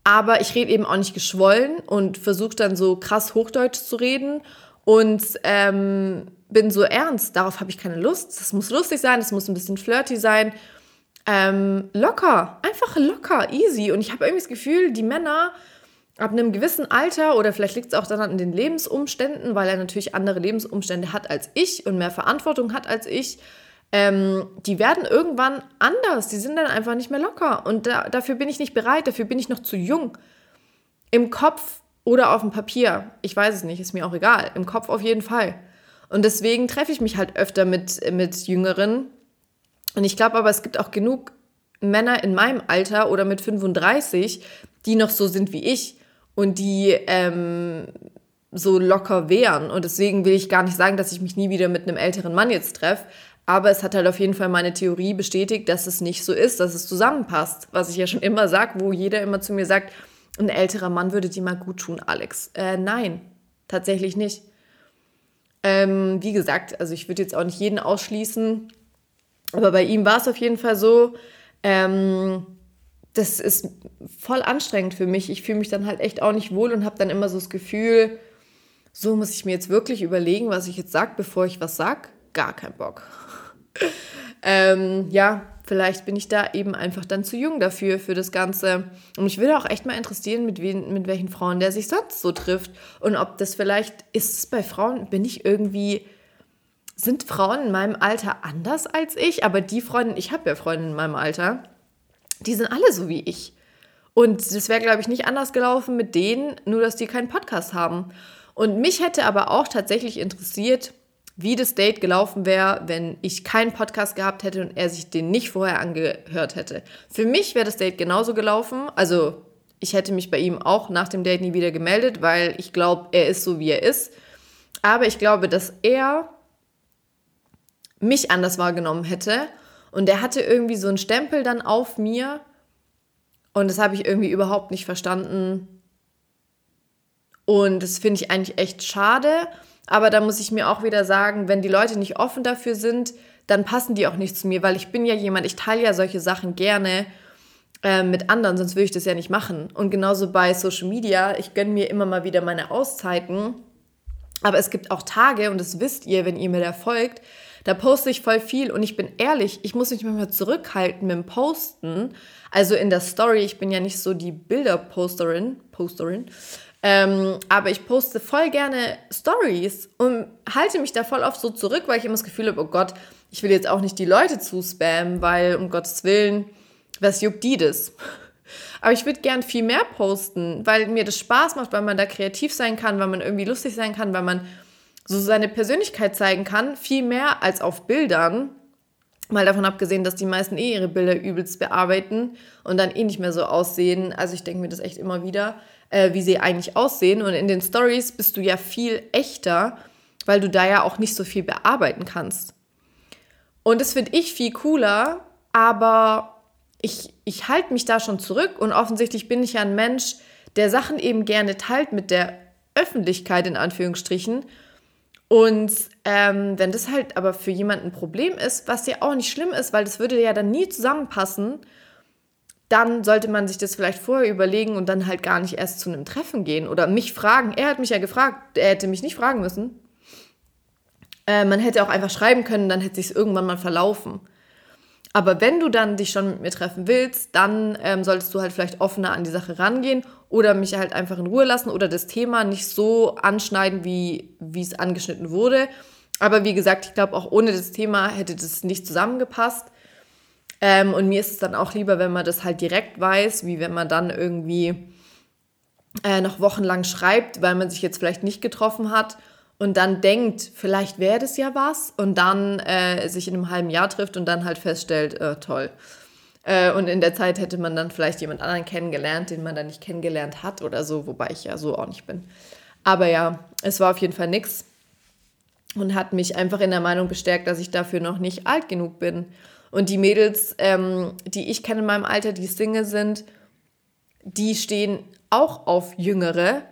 Speaker 2: Aber ich rede eben auch nicht geschwollen und versuche dann so krass Hochdeutsch zu reden und ähm, bin so ernst, darauf habe ich keine Lust. Das muss lustig sein, das muss ein bisschen flirty sein. Ähm, locker, einfach locker, easy. Und ich habe irgendwie das Gefühl, die Männer ab einem gewissen Alter oder vielleicht liegt es auch dann an den Lebensumständen, weil er natürlich andere Lebensumstände hat als ich und mehr Verantwortung hat als ich, ähm, die werden irgendwann anders. Die sind dann einfach nicht mehr locker. Und da, dafür bin ich nicht bereit, dafür bin ich noch zu jung. Im Kopf oder auf dem Papier. Ich weiß es nicht, ist mir auch egal. Im Kopf auf jeden Fall. Und deswegen treffe ich mich halt öfter mit, mit Jüngeren. Und ich glaube aber, es gibt auch genug Männer in meinem Alter oder mit 35, die noch so sind wie ich und die ähm, so locker wären. Und deswegen will ich gar nicht sagen, dass ich mich nie wieder mit einem älteren Mann jetzt treffe. Aber es hat halt auf jeden Fall meine Theorie bestätigt, dass es nicht so ist, dass es zusammenpasst. Was ich ja schon immer sage, wo jeder immer zu mir sagt, ein älterer Mann würde dir mal gut tun, Alex. Äh, nein, tatsächlich nicht. Ähm, wie gesagt, also ich würde jetzt auch nicht jeden ausschließen, aber bei ihm war es auf jeden Fall so. Ähm, das ist voll anstrengend für mich. Ich fühle mich dann halt echt auch nicht wohl und habe dann immer so das Gefühl, so muss ich mir jetzt wirklich überlegen, was ich jetzt sage, bevor ich was sage. gar keinen Bock. ähm, ja, vielleicht bin ich da eben einfach dann zu jung dafür, für das Ganze. Und mich würde auch echt mal interessieren, mit, wen, mit welchen Frauen der sich sonst so trifft. Und ob das vielleicht, ist es bei Frauen, bin ich irgendwie, sind Frauen in meinem Alter anders als ich? Aber die Freundinnen, ich habe ja Freundinnen in meinem Alter, die sind alle so wie ich. Und das wäre, glaube ich, nicht anders gelaufen mit denen, nur dass die keinen Podcast haben. Und mich hätte aber auch tatsächlich interessiert, wie das Date gelaufen wäre, wenn ich keinen Podcast gehabt hätte und er sich den nicht vorher angehört hätte. Für mich wäre das Date genauso gelaufen. Also ich hätte mich bei ihm auch nach dem Date nie wieder gemeldet, weil ich glaube, er ist so, wie er ist. Aber ich glaube, dass er mich anders wahrgenommen hätte. Und er hatte irgendwie so einen Stempel dann auf mir. Und das habe ich irgendwie überhaupt nicht verstanden. Und das finde ich eigentlich echt schade. Aber da muss ich mir auch wieder sagen, wenn die Leute nicht offen dafür sind, dann passen die auch nicht zu mir, weil ich bin ja jemand, ich teile ja solche Sachen gerne äh, mit anderen, sonst würde ich das ja nicht machen. Und genauso bei Social Media, ich gönne mir immer mal wieder meine Auszeiten. Aber es gibt auch Tage, und das wisst ihr, wenn ihr mir da folgt, da poste ich voll viel und ich bin ehrlich, ich muss mich manchmal zurückhalten mit dem Posten. Also in der Story, ich bin ja nicht so die Bilderposterin, Posterin, ähm, aber ich poste voll gerne Stories und halte mich da voll oft so zurück, weil ich immer das Gefühl habe, oh Gott, ich will jetzt auch nicht die Leute zuspammen, weil um Gottes Willen, was juckt die das? Aber ich würde gern viel mehr posten, weil mir das Spaß macht, weil man da kreativ sein kann, weil man irgendwie lustig sein kann, weil man so seine Persönlichkeit zeigen kann, viel mehr als auf Bildern. Mal davon abgesehen, dass die meisten eh ihre Bilder übelst bearbeiten und dann eh nicht mehr so aussehen. Also ich denke mir das echt immer wieder äh, wie sie eigentlich aussehen. Und in den Stories bist du ja viel echter, weil du da ja auch nicht so viel bearbeiten kannst. Und das finde ich viel cooler, aber ich, ich halte mich da schon zurück und offensichtlich bin ich ja ein Mensch, der Sachen eben gerne teilt mit der Öffentlichkeit in Anführungsstrichen. Und ähm, wenn das halt aber für jemanden ein Problem ist, was ja auch nicht schlimm ist, weil das würde ja dann nie zusammenpassen, dann sollte man sich das vielleicht vorher überlegen und dann halt gar nicht erst zu einem Treffen gehen oder mich fragen. Er hat mich ja gefragt, er hätte mich nicht fragen müssen. Äh, man hätte auch einfach schreiben können, dann hätte sich irgendwann mal verlaufen. Aber wenn du dann dich schon mit mir treffen willst, dann ähm, solltest du halt vielleicht offener an die Sache rangehen oder mich halt einfach in Ruhe lassen oder das Thema nicht so anschneiden, wie es angeschnitten wurde. Aber wie gesagt, ich glaube, auch ohne das Thema hätte das nicht zusammengepasst. Ähm, und mir ist es dann auch lieber, wenn man das halt direkt weiß, wie wenn man dann irgendwie äh, noch wochenlang schreibt, weil man sich jetzt vielleicht nicht getroffen hat und dann denkt, vielleicht wäre das ja was und dann äh, sich in einem halben Jahr trifft und dann halt feststellt, äh, toll. Äh, und in der Zeit hätte man dann vielleicht jemand anderen kennengelernt, den man dann nicht kennengelernt hat oder so, wobei ich ja so auch nicht bin. Aber ja, es war auf jeden Fall nichts und hat mich einfach in der Meinung bestärkt, dass ich dafür noch nicht alt genug bin. Und die Mädels, ähm, die ich kenne in meinem Alter, die Single sind, die stehen auch auf Jüngere.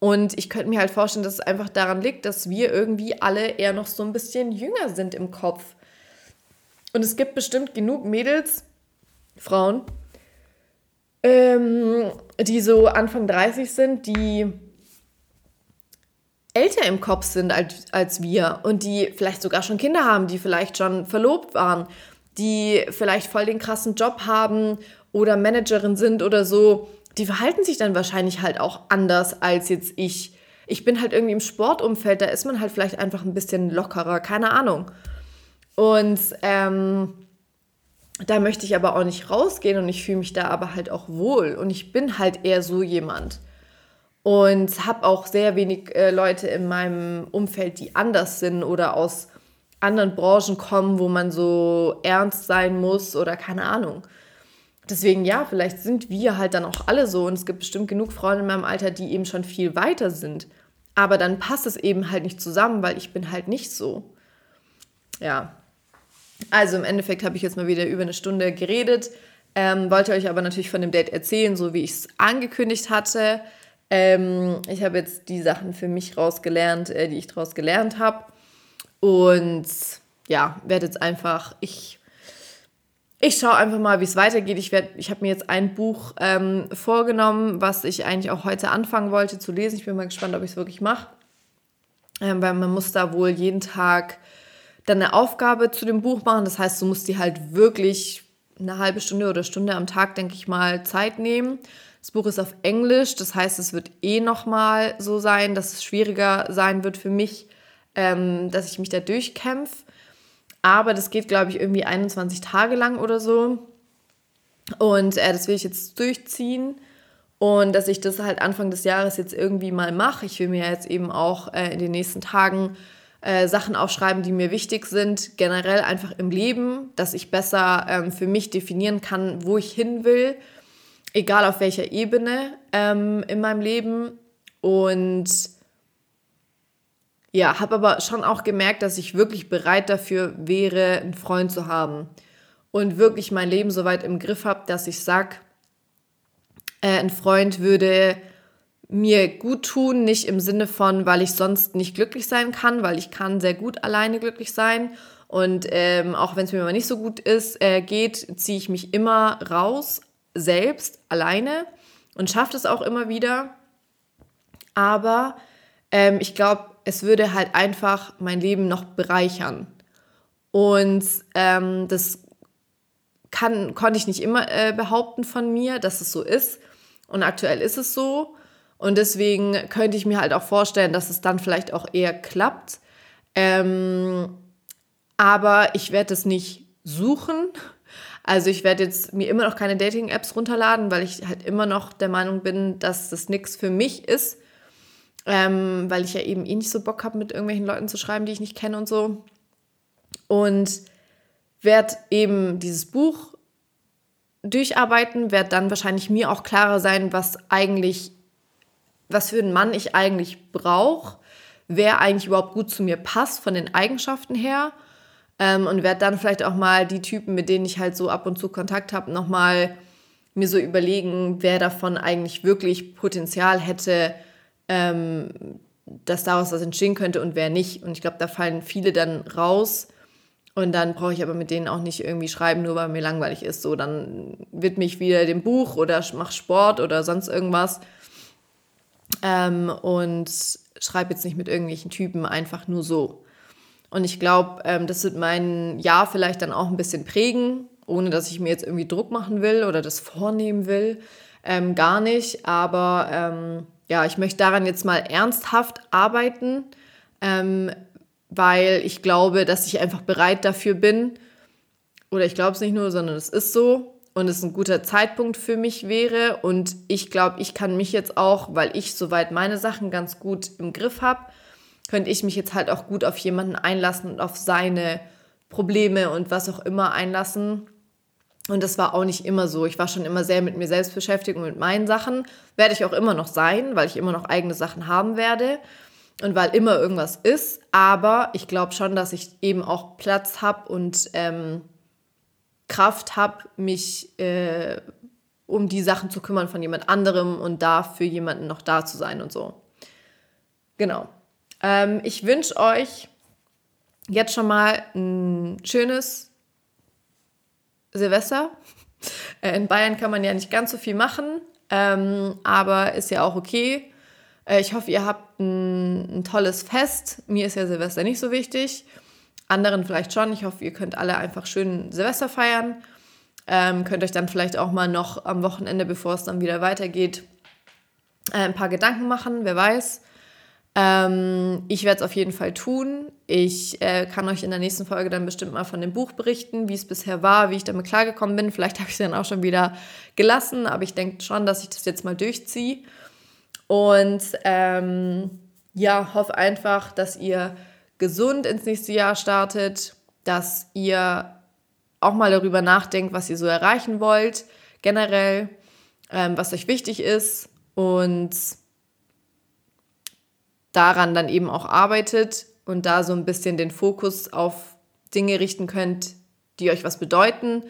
Speaker 2: Und ich könnte mir halt vorstellen, dass es einfach daran liegt, dass wir irgendwie alle eher noch so ein bisschen jünger sind im Kopf. Und es gibt bestimmt genug Mädels, Frauen, ähm, die so Anfang 30 sind, die älter im Kopf sind als, als wir und die vielleicht sogar schon Kinder haben, die vielleicht schon verlobt waren die vielleicht voll den krassen Job haben oder Managerin sind oder so, die verhalten sich dann wahrscheinlich halt auch anders als jetzt ich. Ich bin halt irgendwie im Sportumfeld, da ist man halt vielleicht einfach ein bisschen lockerer, keine Ahnung. Und ähm, da möchte ich aber auch nicht rausgehen und ich fühle mich da aber halt auch wohl. Und ich bin halt eher so jemand. Und habe auch sehr wenig äh, Leute in meinem Umfeld, die anders sind oder aus anderen Branchen kommen, wo man so ernst sein muss oder keine Ahnung. Deswegen ja, vielleicht sind wir halt dann auch alle so und es gibt bestimmt genug Freunde in meinem Alter, die eben schon viel weiter sind. Aber dann passt es eben halt nicht zusammen, weil ich bin halt nicht so. Ja. Also im Endeffekt habe ich jetzt mal wieder über eine Stunde geredet, ähm, wollte euch aber natürlich von dem Date erzählen, so wie ich es angekündigt hatte. Ähm, ich habe jetzt die Sachen für mich rausgelernt, äh, die ich daraus gelernt habe. Und ja, werde jetzt einfach, ich, ich schaue einfach mal, wie es weitergeht. Ich, ich habe mir jetzt ein Buch ähm, vorgenommen, was ich eigentlich auch heute anfangen wollte zu lesen. Ich bin mal gespannt, ob ich es wirklich mache. Ähm, weil man muss da wohl jeden Tag dann eine Aufgabe zu dem Buch machen. Das heißt, du musst die halt wirklich eine halbe Stunde oder Stunde am Tag, denke ich mal, Zeit nehmen. Das Buch ist auf Englisch, das heißt, es wird eh nochmal so sein, dass es schwieriger sein wird für mich, ähm, dass ich mich da durchkämpfe. Aber das geht, glaube ich, irgendwie 21 Tage lang oder so. Und äh, das will ich jetzt durchziehen. Und dass ich das halt Anfang des Jahres jetzt irgendwie mal mache. Ich will mir jetzt eben auch äh, in den nächsten Tagen äh, Sachen aufschreiben, die mir wichtig sind, generell einfach im Leben, dass ich besser ähm, für mich definieren kann, wo ich hin will, egal auf welcher Ebene ähm, in meinem Leben. Und ja, habe aber schon auch gemerkt, dass ich wirklich bereit dafür wäre, einen Freund zu haben und wirklich mein Leben so weit im Griff habe, dass ich sage, äh, ein Freund würde mir gut tun, nicht im Sinne von, weil ich sonst nicht glücklich sein kann, weil ich kann sehr gut alleine glücklich sein. Und ähm, auch wenn es mir mal nicht so gut ist, äh, geht, ziehe ich mich immer raus, selbst, alleine und schaffe es auch immer wieder. Aber ähm, ich glaube, es würde halt einfach mein Leben noch bereichern. Und ähm, das kann, konnte ich nicht immer äh, behaupten von mir, dass es so ist. Und aktuell ist es so. Und deswegen könnte ich mir halt auch vorstellen, dass es dann vielleicht auch eher klappt. Ähm, aber ich werde es nicht suchen. Also ich werde jetzt mir immer noch keine Dating-Apps runterladen, weil ich halt immer noch der Meinung bin, dass das nichts für mich ist. Ähm, weil ich ja eben eh nicht so Bock habe, mit irgendwelchen Leuten zu schreiben, die ich nicht kenne und so. Und werde eben dieses Buch durcharbeiten, werde dann wahrscheinlich mir auch klarer sein, was eigentlich was für einen Mann ich eigentlich brauche, wer eigentlich überhaupt gut zu mir passt von den Eigenschaften her. Ähm, und werde dann vielleicht auch mal die Typen, mit denen ich halt so ab und zu Kontakt habe, nochmal mir so überlegen, wer davon eigentlich wirklich Potenzial hätte, ähm, dass daraus was entstehen könnte und wer nicht. Und ich glaube, da fallen viele dann raus. Und dann brauche ich aber mit denen auch nicht irgendwie schreiben, nur weil mir langweilig ist. So, dann widme ich wieder dem Buch oder mache Sport oder sonst irgendwas. Ähm, und schreibe jetzt nicht mit irgendwelchen Typen einfach nur so. Und ich glaube, ähm, das wird mein Jahr vielleicht dann auch ein bisschen prägen, ohne dass ich mir jetzt irgendwie Druck machen will oder das vornehmen will. Ähm, gar nicht. Aber ähm, ja, ich möchte daran jetzt mal ernsthaft arbeiten, ähm, weil ich glaube, dass ich einfach bereit dafür bin. Oder ich glaube es nicht nur, sondern es ist so und es ein guter Zeitpunkt für mich wäre. Und ich glaube, ich kann mich jetzt auch, weil ich soweit meine Sachen ganz gut im Griff habe, könnte ich mich jetzt halt auch gut auf jemanden einlassen und auf seine Probleme und was auch immer einlassen. Und das war auch nicht immer so. Ich war schon immer sehr mit mir selbst beschäftigt und mit meinen Sachen. Werde ich auch immer noch sein, weil ich immer noch eigene Sachen haben werde und weil immer irgendwas ist. Aber ich glaube schon, dass ich eben auch Platz habe und ähm, Kraft habe, mich äh, um die Sachen zu kümmern von jemand anderem und da für jemanden noch da zu sein und so. Genau. Ähm, ich wünsche euch jetzt schon mal ein schönes Silvester. Äh, in Bayern kann man ja nicht ganz so viel machen, ähm, aber ist ja auch okay. Äh, ich hoffe, ihr habt ein, ein tolles Fest. Mir ist ja Silvester nicht so wichtig anderen vielleicht schon. Ich hoffe, ihr könnt alle einfach schön Silvester feiern. Ähm, könnt euch dann vielleicht auch mal noch am Wochenende, bevor es dann wieder weitergeht, äh, ein paar Gedanken machen, wer weiß. Ähm, ich werde es auf jeden Fall tun. Ich äh, kann euch in der nächsten Folge dann bestimmt mal von dem Buch berichten, wie es bisher war, wie ich damit klargekommen bin. Vielleicht habe ich es dann auch schon wieder gelassen, aber ich denke schon, dass ich das jetzt mal durchziehe. Und ähm, ja, hoffe einfach, dass ihr gesund ins nächste Jahr startet, dass ihr auch mal darüber nachdenkt, was ihr so erreichen wollt, generell, ähm, was euch wichtig ist und daran dann eben auch arbeitet und da so ein bisschen den Fokus auf Dinge richten könnt, die euch was bedeuten.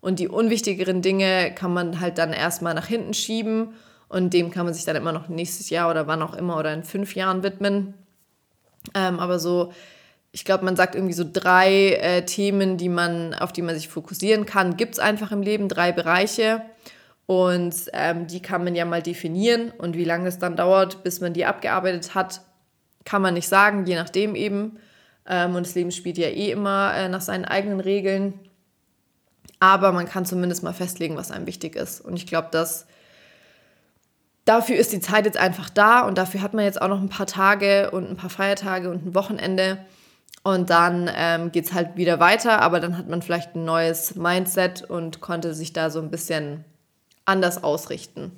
Speaker 2: Und die unwichtigeren Dinge kann man halt dann erstmal nach hinten schieben und dem kann man sich dann immer noch nächstes Jahr oder wann auch immer oder in fünf Jahren widmen. Ähm, aber so, ich glaube, man sagt irgendwie so drei äh, Themen, die man, auf die man sich fokussieren kann, gibt es einfach im Leben, drei Bereiche. Und ähm, die kann man ja mal definieren. Und wie lange es dann dauert, bis man die abgearbeitet hat, kann man nicht sagen, je nachdem eben. Ähm, und das Leben spielt ja eh immer äh, nach seinen eigenen Regeln. Aber man kann zumindest mal festlegen, was einem wichtig ist. Und ich glaube, dass dafür ist die Zeit jetzt einfach da und dafür hat man jetzt auch noch ein paar Tage und ein paar Feiertage und ein Wochenende. Und dann ähm, geht es halt wieder weiter, aber dann hat man vielleicht ein neues Mindset und konnte sich da so ein bisschen anders ausrichten.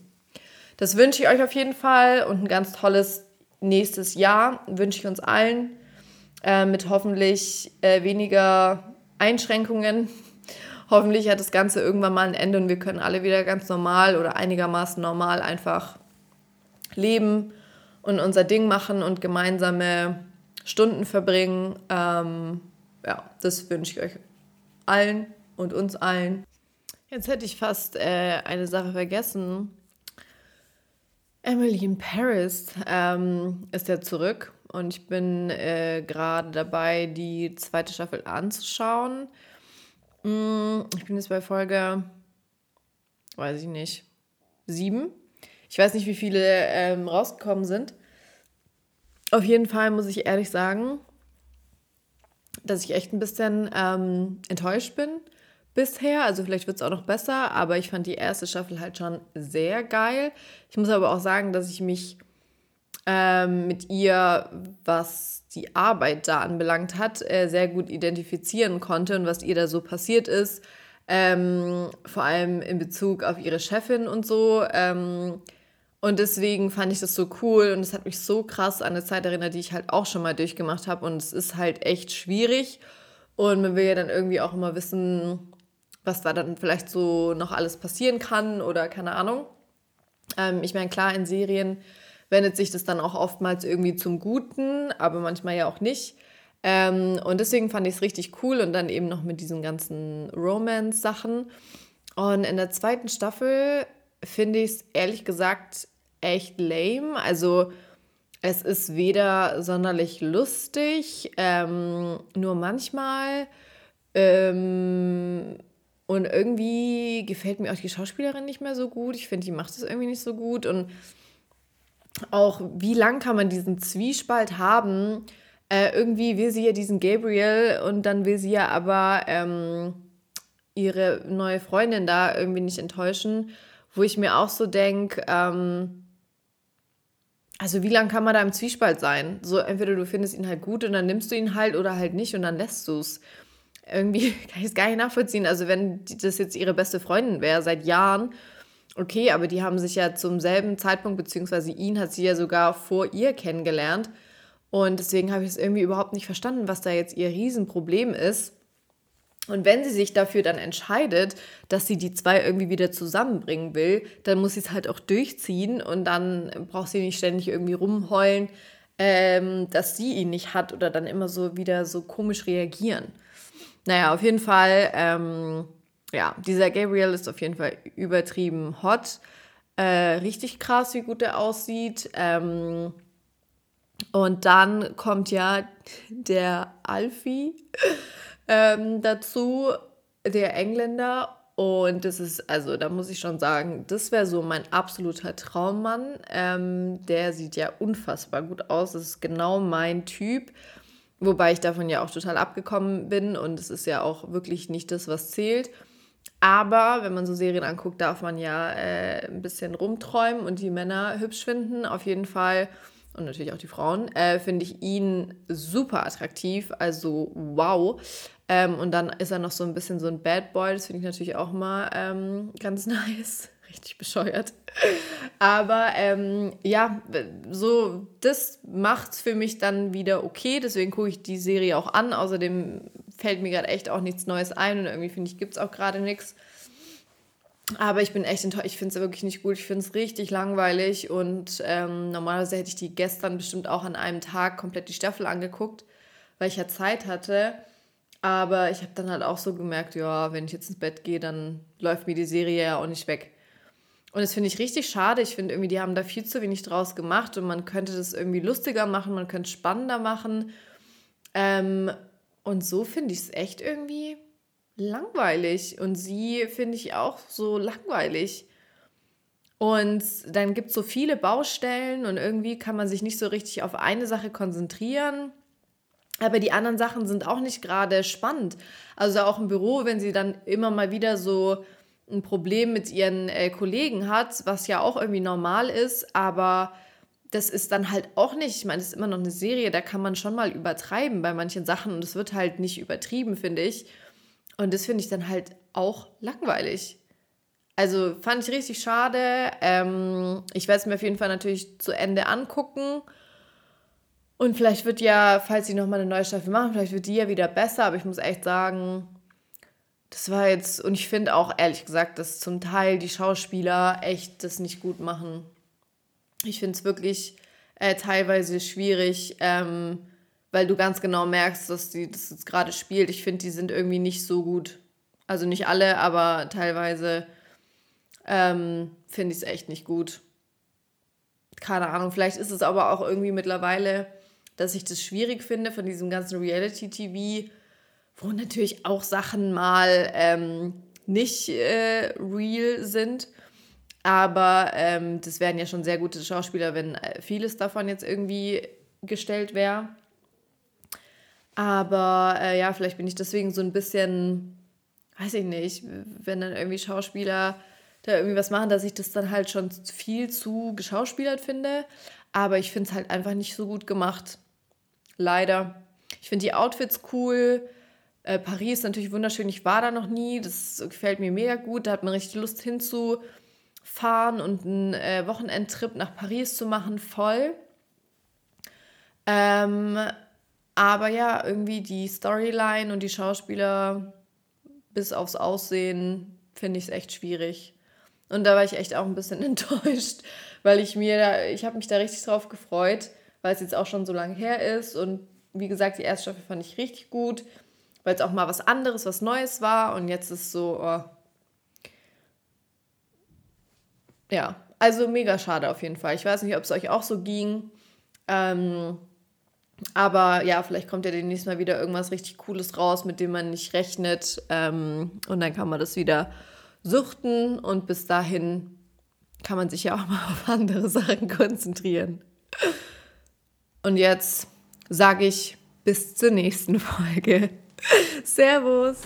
Speaker 2: Das wünsche ich euch auf jeden Fall und ein ganz tolles nächstes Jahr wünsche ich uns allen äh, mit hoffentlich äh, weniger Einschränkungen. Hoffentlich hat das Ganze irgendwann mal ein Ende und wir können alle wieder ganz normal oder einigermaßen normal einfach leben und unser Ding machen und gemeinsame Stunden verbringen. Ähm, ja, das wünsche ich euch allen und uns allen. Jetzt hätte ich fast äh, eine Sache vergessen. Emily in Paris ähm, ist ja zurück und ich bin äh, gerade dabei, die zweite Staffel anzuschauen. Mm, ich bin jetzt bei Folge, weiß ich nicht, sieben. Ich weiß nicht, wie viele ähm, rausgekommen sind. Auf jeden Fall muss ich ehrlich sagen, dass ich echt ein bisschen ähm, enttäuscht bin bisher. Also vielleicht wird es auch noch besser, aber ich fand die erste Staffel halt schon sehr geil. Ich muss aber auch sagen, dass ich mich ähm, mit ihr, was die Arbeit da anbelangt hat, äh, sehr gut identifizieren konnte und was ihr da so passiert ist. Ähm, vor allem in Bezug auf ihre Chefin und so. Ähm, und deswegen fand ich das so cool und es hat mich so krass an eine Zeit erinnert, die ich halt auch schon mal durchgemacht habe. Und es ist halt echt schwierig. Und man will ja dann irgendwie auch immer wissen, was da dann vielleicht so noch alles passieren kann oder keine Ahnung. Ähm, ich meine, klar, in Serien wendet sich das dann auch oftmals irgendwie zum Guten, aber manchmal ja auch nicht. Ähm, und deswegen fand ich es richtig cool und dann eben noch mit diesen ganzen Romance-Sachen. Und in der zweiten Staffel finde ich es ehrlich gesagt echt lame. Also es ist weder sonderlich lustig, ähm, nur manchmal. Ähm, und irgendwie gefällt mir auch die Schauspielerin nicht mehr so gut. Ich finde, die macht es irgendwie nicht so gut. Und auch, wie lang kann man diesen Zwiespalt haben? Äh, irgendwie will sie ja diesen Gabriel und dann will sie ja aber ähm, ihre neue Freundin da irgendwie nicht enttäuschen wo ich mir auch so denke, ähm, also wie lange kann man da im Zwiespalt sein? So entweder du findest ihn halt gut und dann nimmst du ihn halt oder halt nicht und dann lässt du es. Irgendwie kann ich es gar nicht nachvollziehen. Also wenn das jetzt ihre beste Freundin wäre seit Jahren, okay, aber die haben sich ja zum selben Zeitpunkt, beziehungsweise ihn hat sie ja sogar vor ihr kennengelernt. Und deswegen habe ich es irgendwie überhaupt nicht verstanden, was da jetzt ihr Riesenproblem ist. Und wenn sie sich dafür dann entscheidet, dass sie die zwei irgendwie wieder zusammenbringen will, dann muss sie es halt auch durchziehen und dann braucht sie nicht ständig irgendwie rumheulen, ähm, dass sie ihn nicht hat oder dann immer so wieder so komisch reagieren. Naja, auf jeden Fall, ähm, ja, dieser Gabriel ist auf jeden Fall übertrieben hot. Äh, richtig krass, wie gut er aussieht. Ähm, und dann kommt ja der Alfie ähm, dazu, der Engländer. Und das ist, also da muss ich schon sagen, das wäre so mein absoluter Traummann. Ähm, der sieht ja unfassbar gut aus. Das ist genau mein Typ. Wobei ich davon ja auch total abgekommen bin und es ist ja auch wirklich nicht das, was zählt. Aber wenn man so Serien anguckt, darf man ja äh, ein bisschen rumträumen und die Männer hübsch finden. Auf jeden Fall und natürlich auch die Frauen, äh, finde ich ihn super attraktiv. Also wow. Ähm, und dann ist er noch so ein bisschen so ein Bad Boy. Das finde ich natürlich auch mal ähm, ganz nice. Richtig bescheuert. Aber ähm, ja, so, das macht für mich dann wieder okay. Deswegen gucke ich die Serie auch an. Außerdem fällt mir gerade echt auch nichts Neues ein und irgendwie finde ich, gibt es auch gerade nichts. Aber ich bin echt enttäuscht. Ich finde es wirklich nicht gut. Ich finde es richtig langweilig. Und ähm, normalerweise hätte ich die gestern bestimmt auch an einem Tag komplett die Staffel angeguckt, weil ich ja Zeit hatte. Aber ich habe dann halt auch so gemerkt, ja, wenn ich jetzt ins Bett gehe, dann läuft mir die Serie ja auch nicht weg. Und das finde ich richtig schade. Ich finde irgendwie, die haben da viel zu wenig draus gemacht und man könnte das irgendwie lustiger machen, man könnte es spannender machen. Ähm, und so finde ich es echt irgendwie langweilig. Und sie finde ich auch so langweilig. Und dann gibt es so viele Baustellen und irgendwie kann man sich nicht so richtig auf eine Sache konzentrieren. Aber die anderen Sachen sind auch nicht gerade spannend. Also auch im Büro, wenn sie dann immer mal wieder so ein Problem mit ihren äh, Kollegen hat, was ja auch irgendwie normal ist, aber das ist dann halt auch nicht, ich meine, es ist immer noch eine Serie, da kann man schon mal übertreiben bei manchen Sachen und es wird halt nicht übertrieben, finde ich. Und das finde ich dann halt auch langweilig. Also fand ich richtig schade. Ähm, ich werde es mir auf jeden Fall natürlich zu Ende angucken. Und vielleicht wird ja, falls sie nochmal eine neue Staffel machen, vielleicht wird die ja wieder besser. Aber ich muss echt sagen, das war jetzt, und ich finde auch ehrlich gesagt, dass zum Teil die Schauspieler echt das nicht gut machen. Ich finde es wirklich äh, teilweise schwierig, ähm, weil du ganz genau merkst, dass die das jetzt gerade spielt. Ich finde, die sind irgendwie nicht so gut. Also nicht alle, aber teilweise ähm, finde ich es echt nicht gut. Keine Ahnung, vielleicht ist es aber auch irgendwie mittlerweile, dass ich das schwierig finde von diesem ganzen Reality-TV wo natürlich auch Sachen mal ähm, nicht äh, real sind. Aber ähm, das wären ja schon sehr gute Schauspieler, wenn äh, vieles davon jetzt irgendwie gestellt wäre. Aber äh, ja, vielleicht bin ich deswegen so ein bisschen, weiß ich nicht, wenn dann irgendwie Schauspieler da irgendwie was machen, dass ich das dann halt schon viel zu geschauspielert finde. Aber ich finde es halt einfach nicht so gut gemacht. Leider. Ich finde die Outfits cool. Äh, Paris natürlich wunderschön. Ich war da noch nie. Das gefällt mir mega gut. Da hat man richtig Lust hinzufahren und einen äh, Wochenendtrip nach Paris zu machen. Voll. Ähm, aber ja, irgendwie die Storyline und die Schauspieler bis aufs Aussehen finde ich es echt schwierig. Und da war ich echt auch ein bisschen enttäuscht, weil ich mir da, ich habe mich da richtig drauf gefreut, weil es jetzt auch schon so lange her ist. Und wie gesagt, die erste Staffel fand ich richtig gut weil es auch mal was anderes, was Neues war und jetzt ist so, oh. ja, also mega schade auf jeden Fall. Ich weiß nicht, ob es euch auch so ging. Ähm, aber ja, vielleicht kommt ja demnächst mal wieder irgendwas richtig Cooles raus, mit dem man nicht rechnet. Ähm, und dann kann man das wieder suchten und bis dahin kann man sich ja auch mal auf andere Sachen konzentrieren. Und jetzt sage ich bis zur nächsten Folge. Servus.